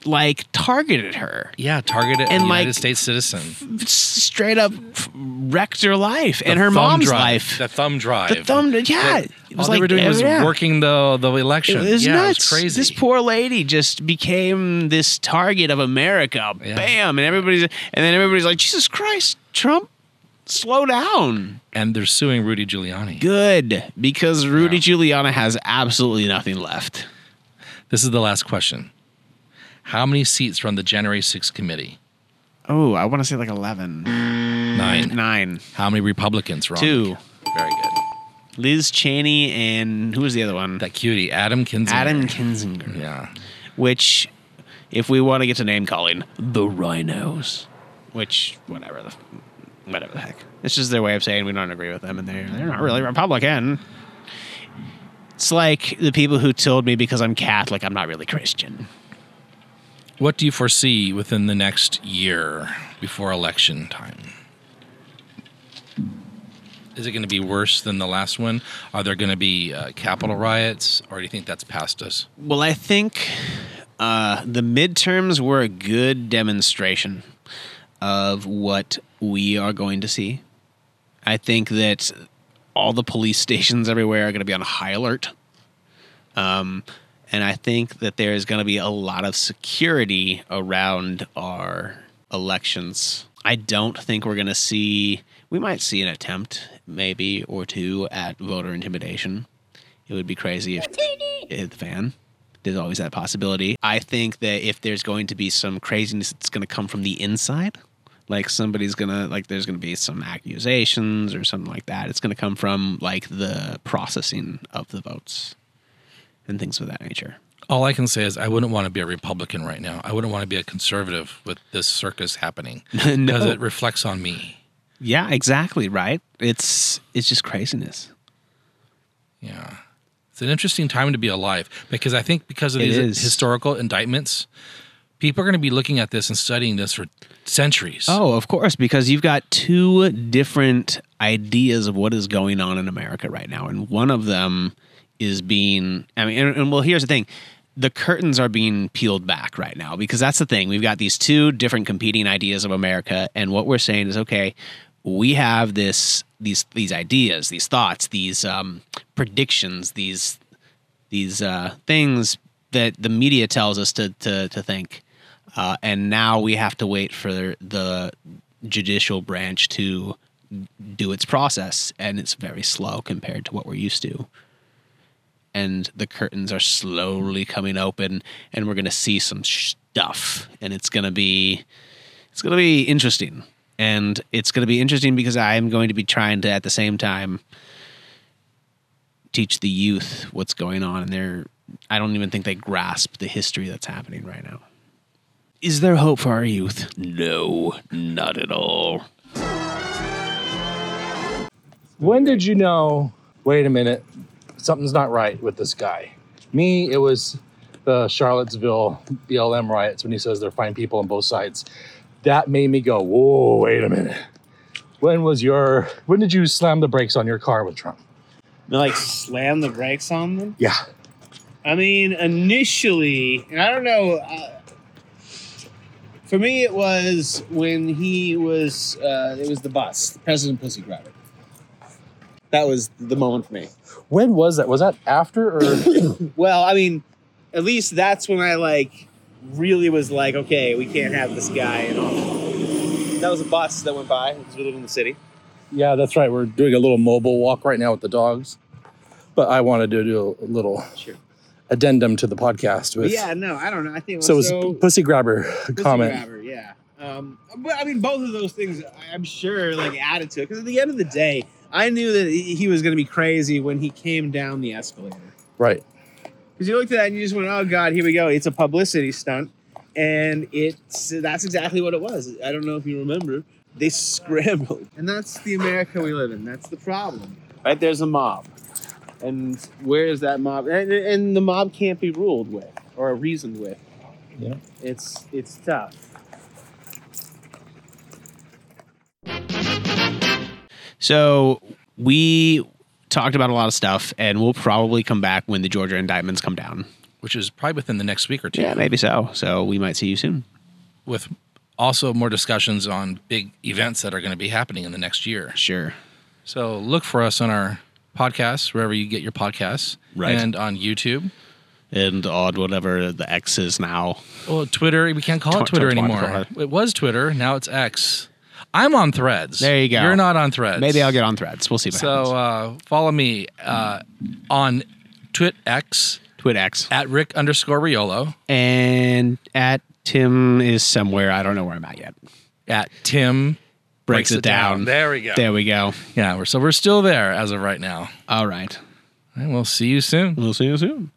like targeted her. Yeah, targeted And, a like, United States citizen. S- Straight up f- wrecked her life and her mom's drive. life. The thumb drive. The thumb, yeah. Was all they were like- doing was yeah. working the the election. It was yeah, nuts. it was crazy. This poor lady just became this target of America. Bam, and everybody's and then everybody's like, Jesus Christ, Trump, slow down. and they're suing Rudy Giuliani. Good, because Rudy Giuliani has absolutely nothing left. This is the last question. How many seats from the January 6th committee? Oh, I want to say like eleven. Nine. Nine. How many Republicans were on? Two. Very good. Liz Cheney and who was the other one? That cutie, Adam Kinzinger. Adam Kinzinger. Yeah. Which, if we want to get to name calling, the RINOs. Which, whatever the, whatever the heck. It's just their way of saying we don't agree with them, and they're they're not really Republican. It's like the people who told me because I'm Catholic, I'm not really Christian. What do you foresee within the next year before election time? Is it going to be worse than the last one? Are there going to be uh, Capitol riots, or do you think that's past us? Well, I think uh, the midterms were a good demonstration of what we are going to see. I think that all the police stations everywhere are going to be on high alert. Um, and I think that there is going to be a lot of security around our elections. I don't think we're going to see, we might see an attempt, maybe, or two at voter intimidation. It would be crazy if the fan. There's always that possibility. I think that if there's going to be some craziness that's going to come from the inside, like somebody's gonna like there's gonna be some accusations or something like that. It's gonna come from like the processing of the votes and things of that nature. All I can say is I wouldn't want to be a Republican right now. I wouldn't want to be a conservative with this circus happening because No. it reflects on me. Yeah, exactly right. It's it's just craziness. Yeah. It's an interesting time to be alive because I think because of It these is. historical indictments, people are going to be looking at this and studying this for centuries. Oh, of course, because you've got two different ideas of what is going on in America right now, and one of them is being. I mean, and, and well, here's the thing: the curtains are being peeled back right now because that's the thing. We've got these two different competing ideas of America, and what we're saying is, okay, we have this these these ideas, these thoughts, these um, predictions, these these uh, things that the media tells us to to, to think, uh, and now we have to wait for the judicial branch to do its process, and it's very slow compared to what we're used to. And the curtains are slowly coming open, and we're going to see some stuff, and it's going to be it's going to be interesting, and it's going to be interesting because I'm going to be trying to at the same time teach the youth what's going on and they're I don't even think they grasp the history that's happening right now. Is there hope for our youth? No, not at all. When did you know? Wait a minute, something's not right with this guy. Me, it was the Charlottesville BLM riots when he says they're fine people on both sides. That made me go, whoa, wait a minute. When was your? When did you slam the brakes on your car with Trump? like slam the brakes on them. Yeah. I mean, initially, and I don't know. Uh, for me, it was when he was. Uh, it was the bus, President Pussy Grabber. That was the moment for me. When was that? Was that after or? Well, I mean, at least that's when I like really was like, okay, we can't have this guy. And all. That was a bus that went by because we live in the city. Yeah, that's right. We're doing a little mobile walk right now with the dogs. But I wanted to do a little addendum to the podcast with. yeah, no, I don't know. I think it so it was was so pussy grabber Pussy comment. grabber, yeah. Um, but I mean, both of those things, I'm sure, like added to it. Because at the end of the day, I knew that he he was going to be crazy when he came down the escalator. Right. Because you looked at that and you just went, "Oh God, here we go! It's a publicity stunt," and it's that's exactly what it was. I don't know if you remember. They scrambled, and that's the America we live in. That's the problem. Right there's a mob, and where is that mob? And, and the mob can't be ruled with or reasoned with. Yeah. It's it's tough. So we talked about a lot of stuff, and we'll probably come back when the Georgia indictments come down. Which is probably within the next week or two. Yeah, maybe so. So we might see you soon. With also more discussions on big events that are going to be happening in the next year. Sure. So look for us on our podcasts, wherever you get your podcasts. Right. And on YouTube. And on whatever the X is now. Well, Twitter, we can't call it Twitter anymore. It was Twitter, now it's X. I'm on threads. There you go. You're not on threads. Maybe I'll get on threads. We'll see what. So uh, follow me uh, on TwitX. TwitX. At Rick underscore Riolo. And at Tim is somewhere. I don't know where I'm at yet. At Tim breaks, it down. There we go. There we go. Yeah, we're, so we're still there as of right now. All right. And we'll see you soon. We'll see you soon.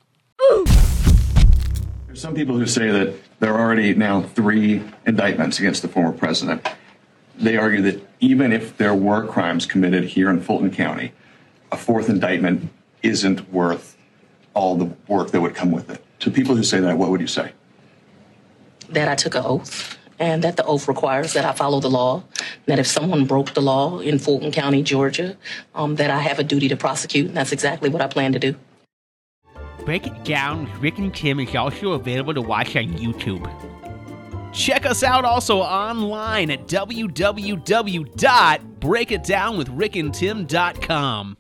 There's some people who say that there are already now three indictments against the former president. They argue that even if there were crimes committed here in Fulton County, a fourth indictment isn't worth all the work that would come with it. To people who say that, what would you say? that I took an oath and that the oath requires that I follow the law. That if someone broke the law in Fulton County, Georgia, um, that I have a duty to prosecute. And that's exactly what I plan to do. Break It Down with Rick and Tim is also available to watch on YouTube. Check us out also online at www.breakitdownwithrickandtim.com.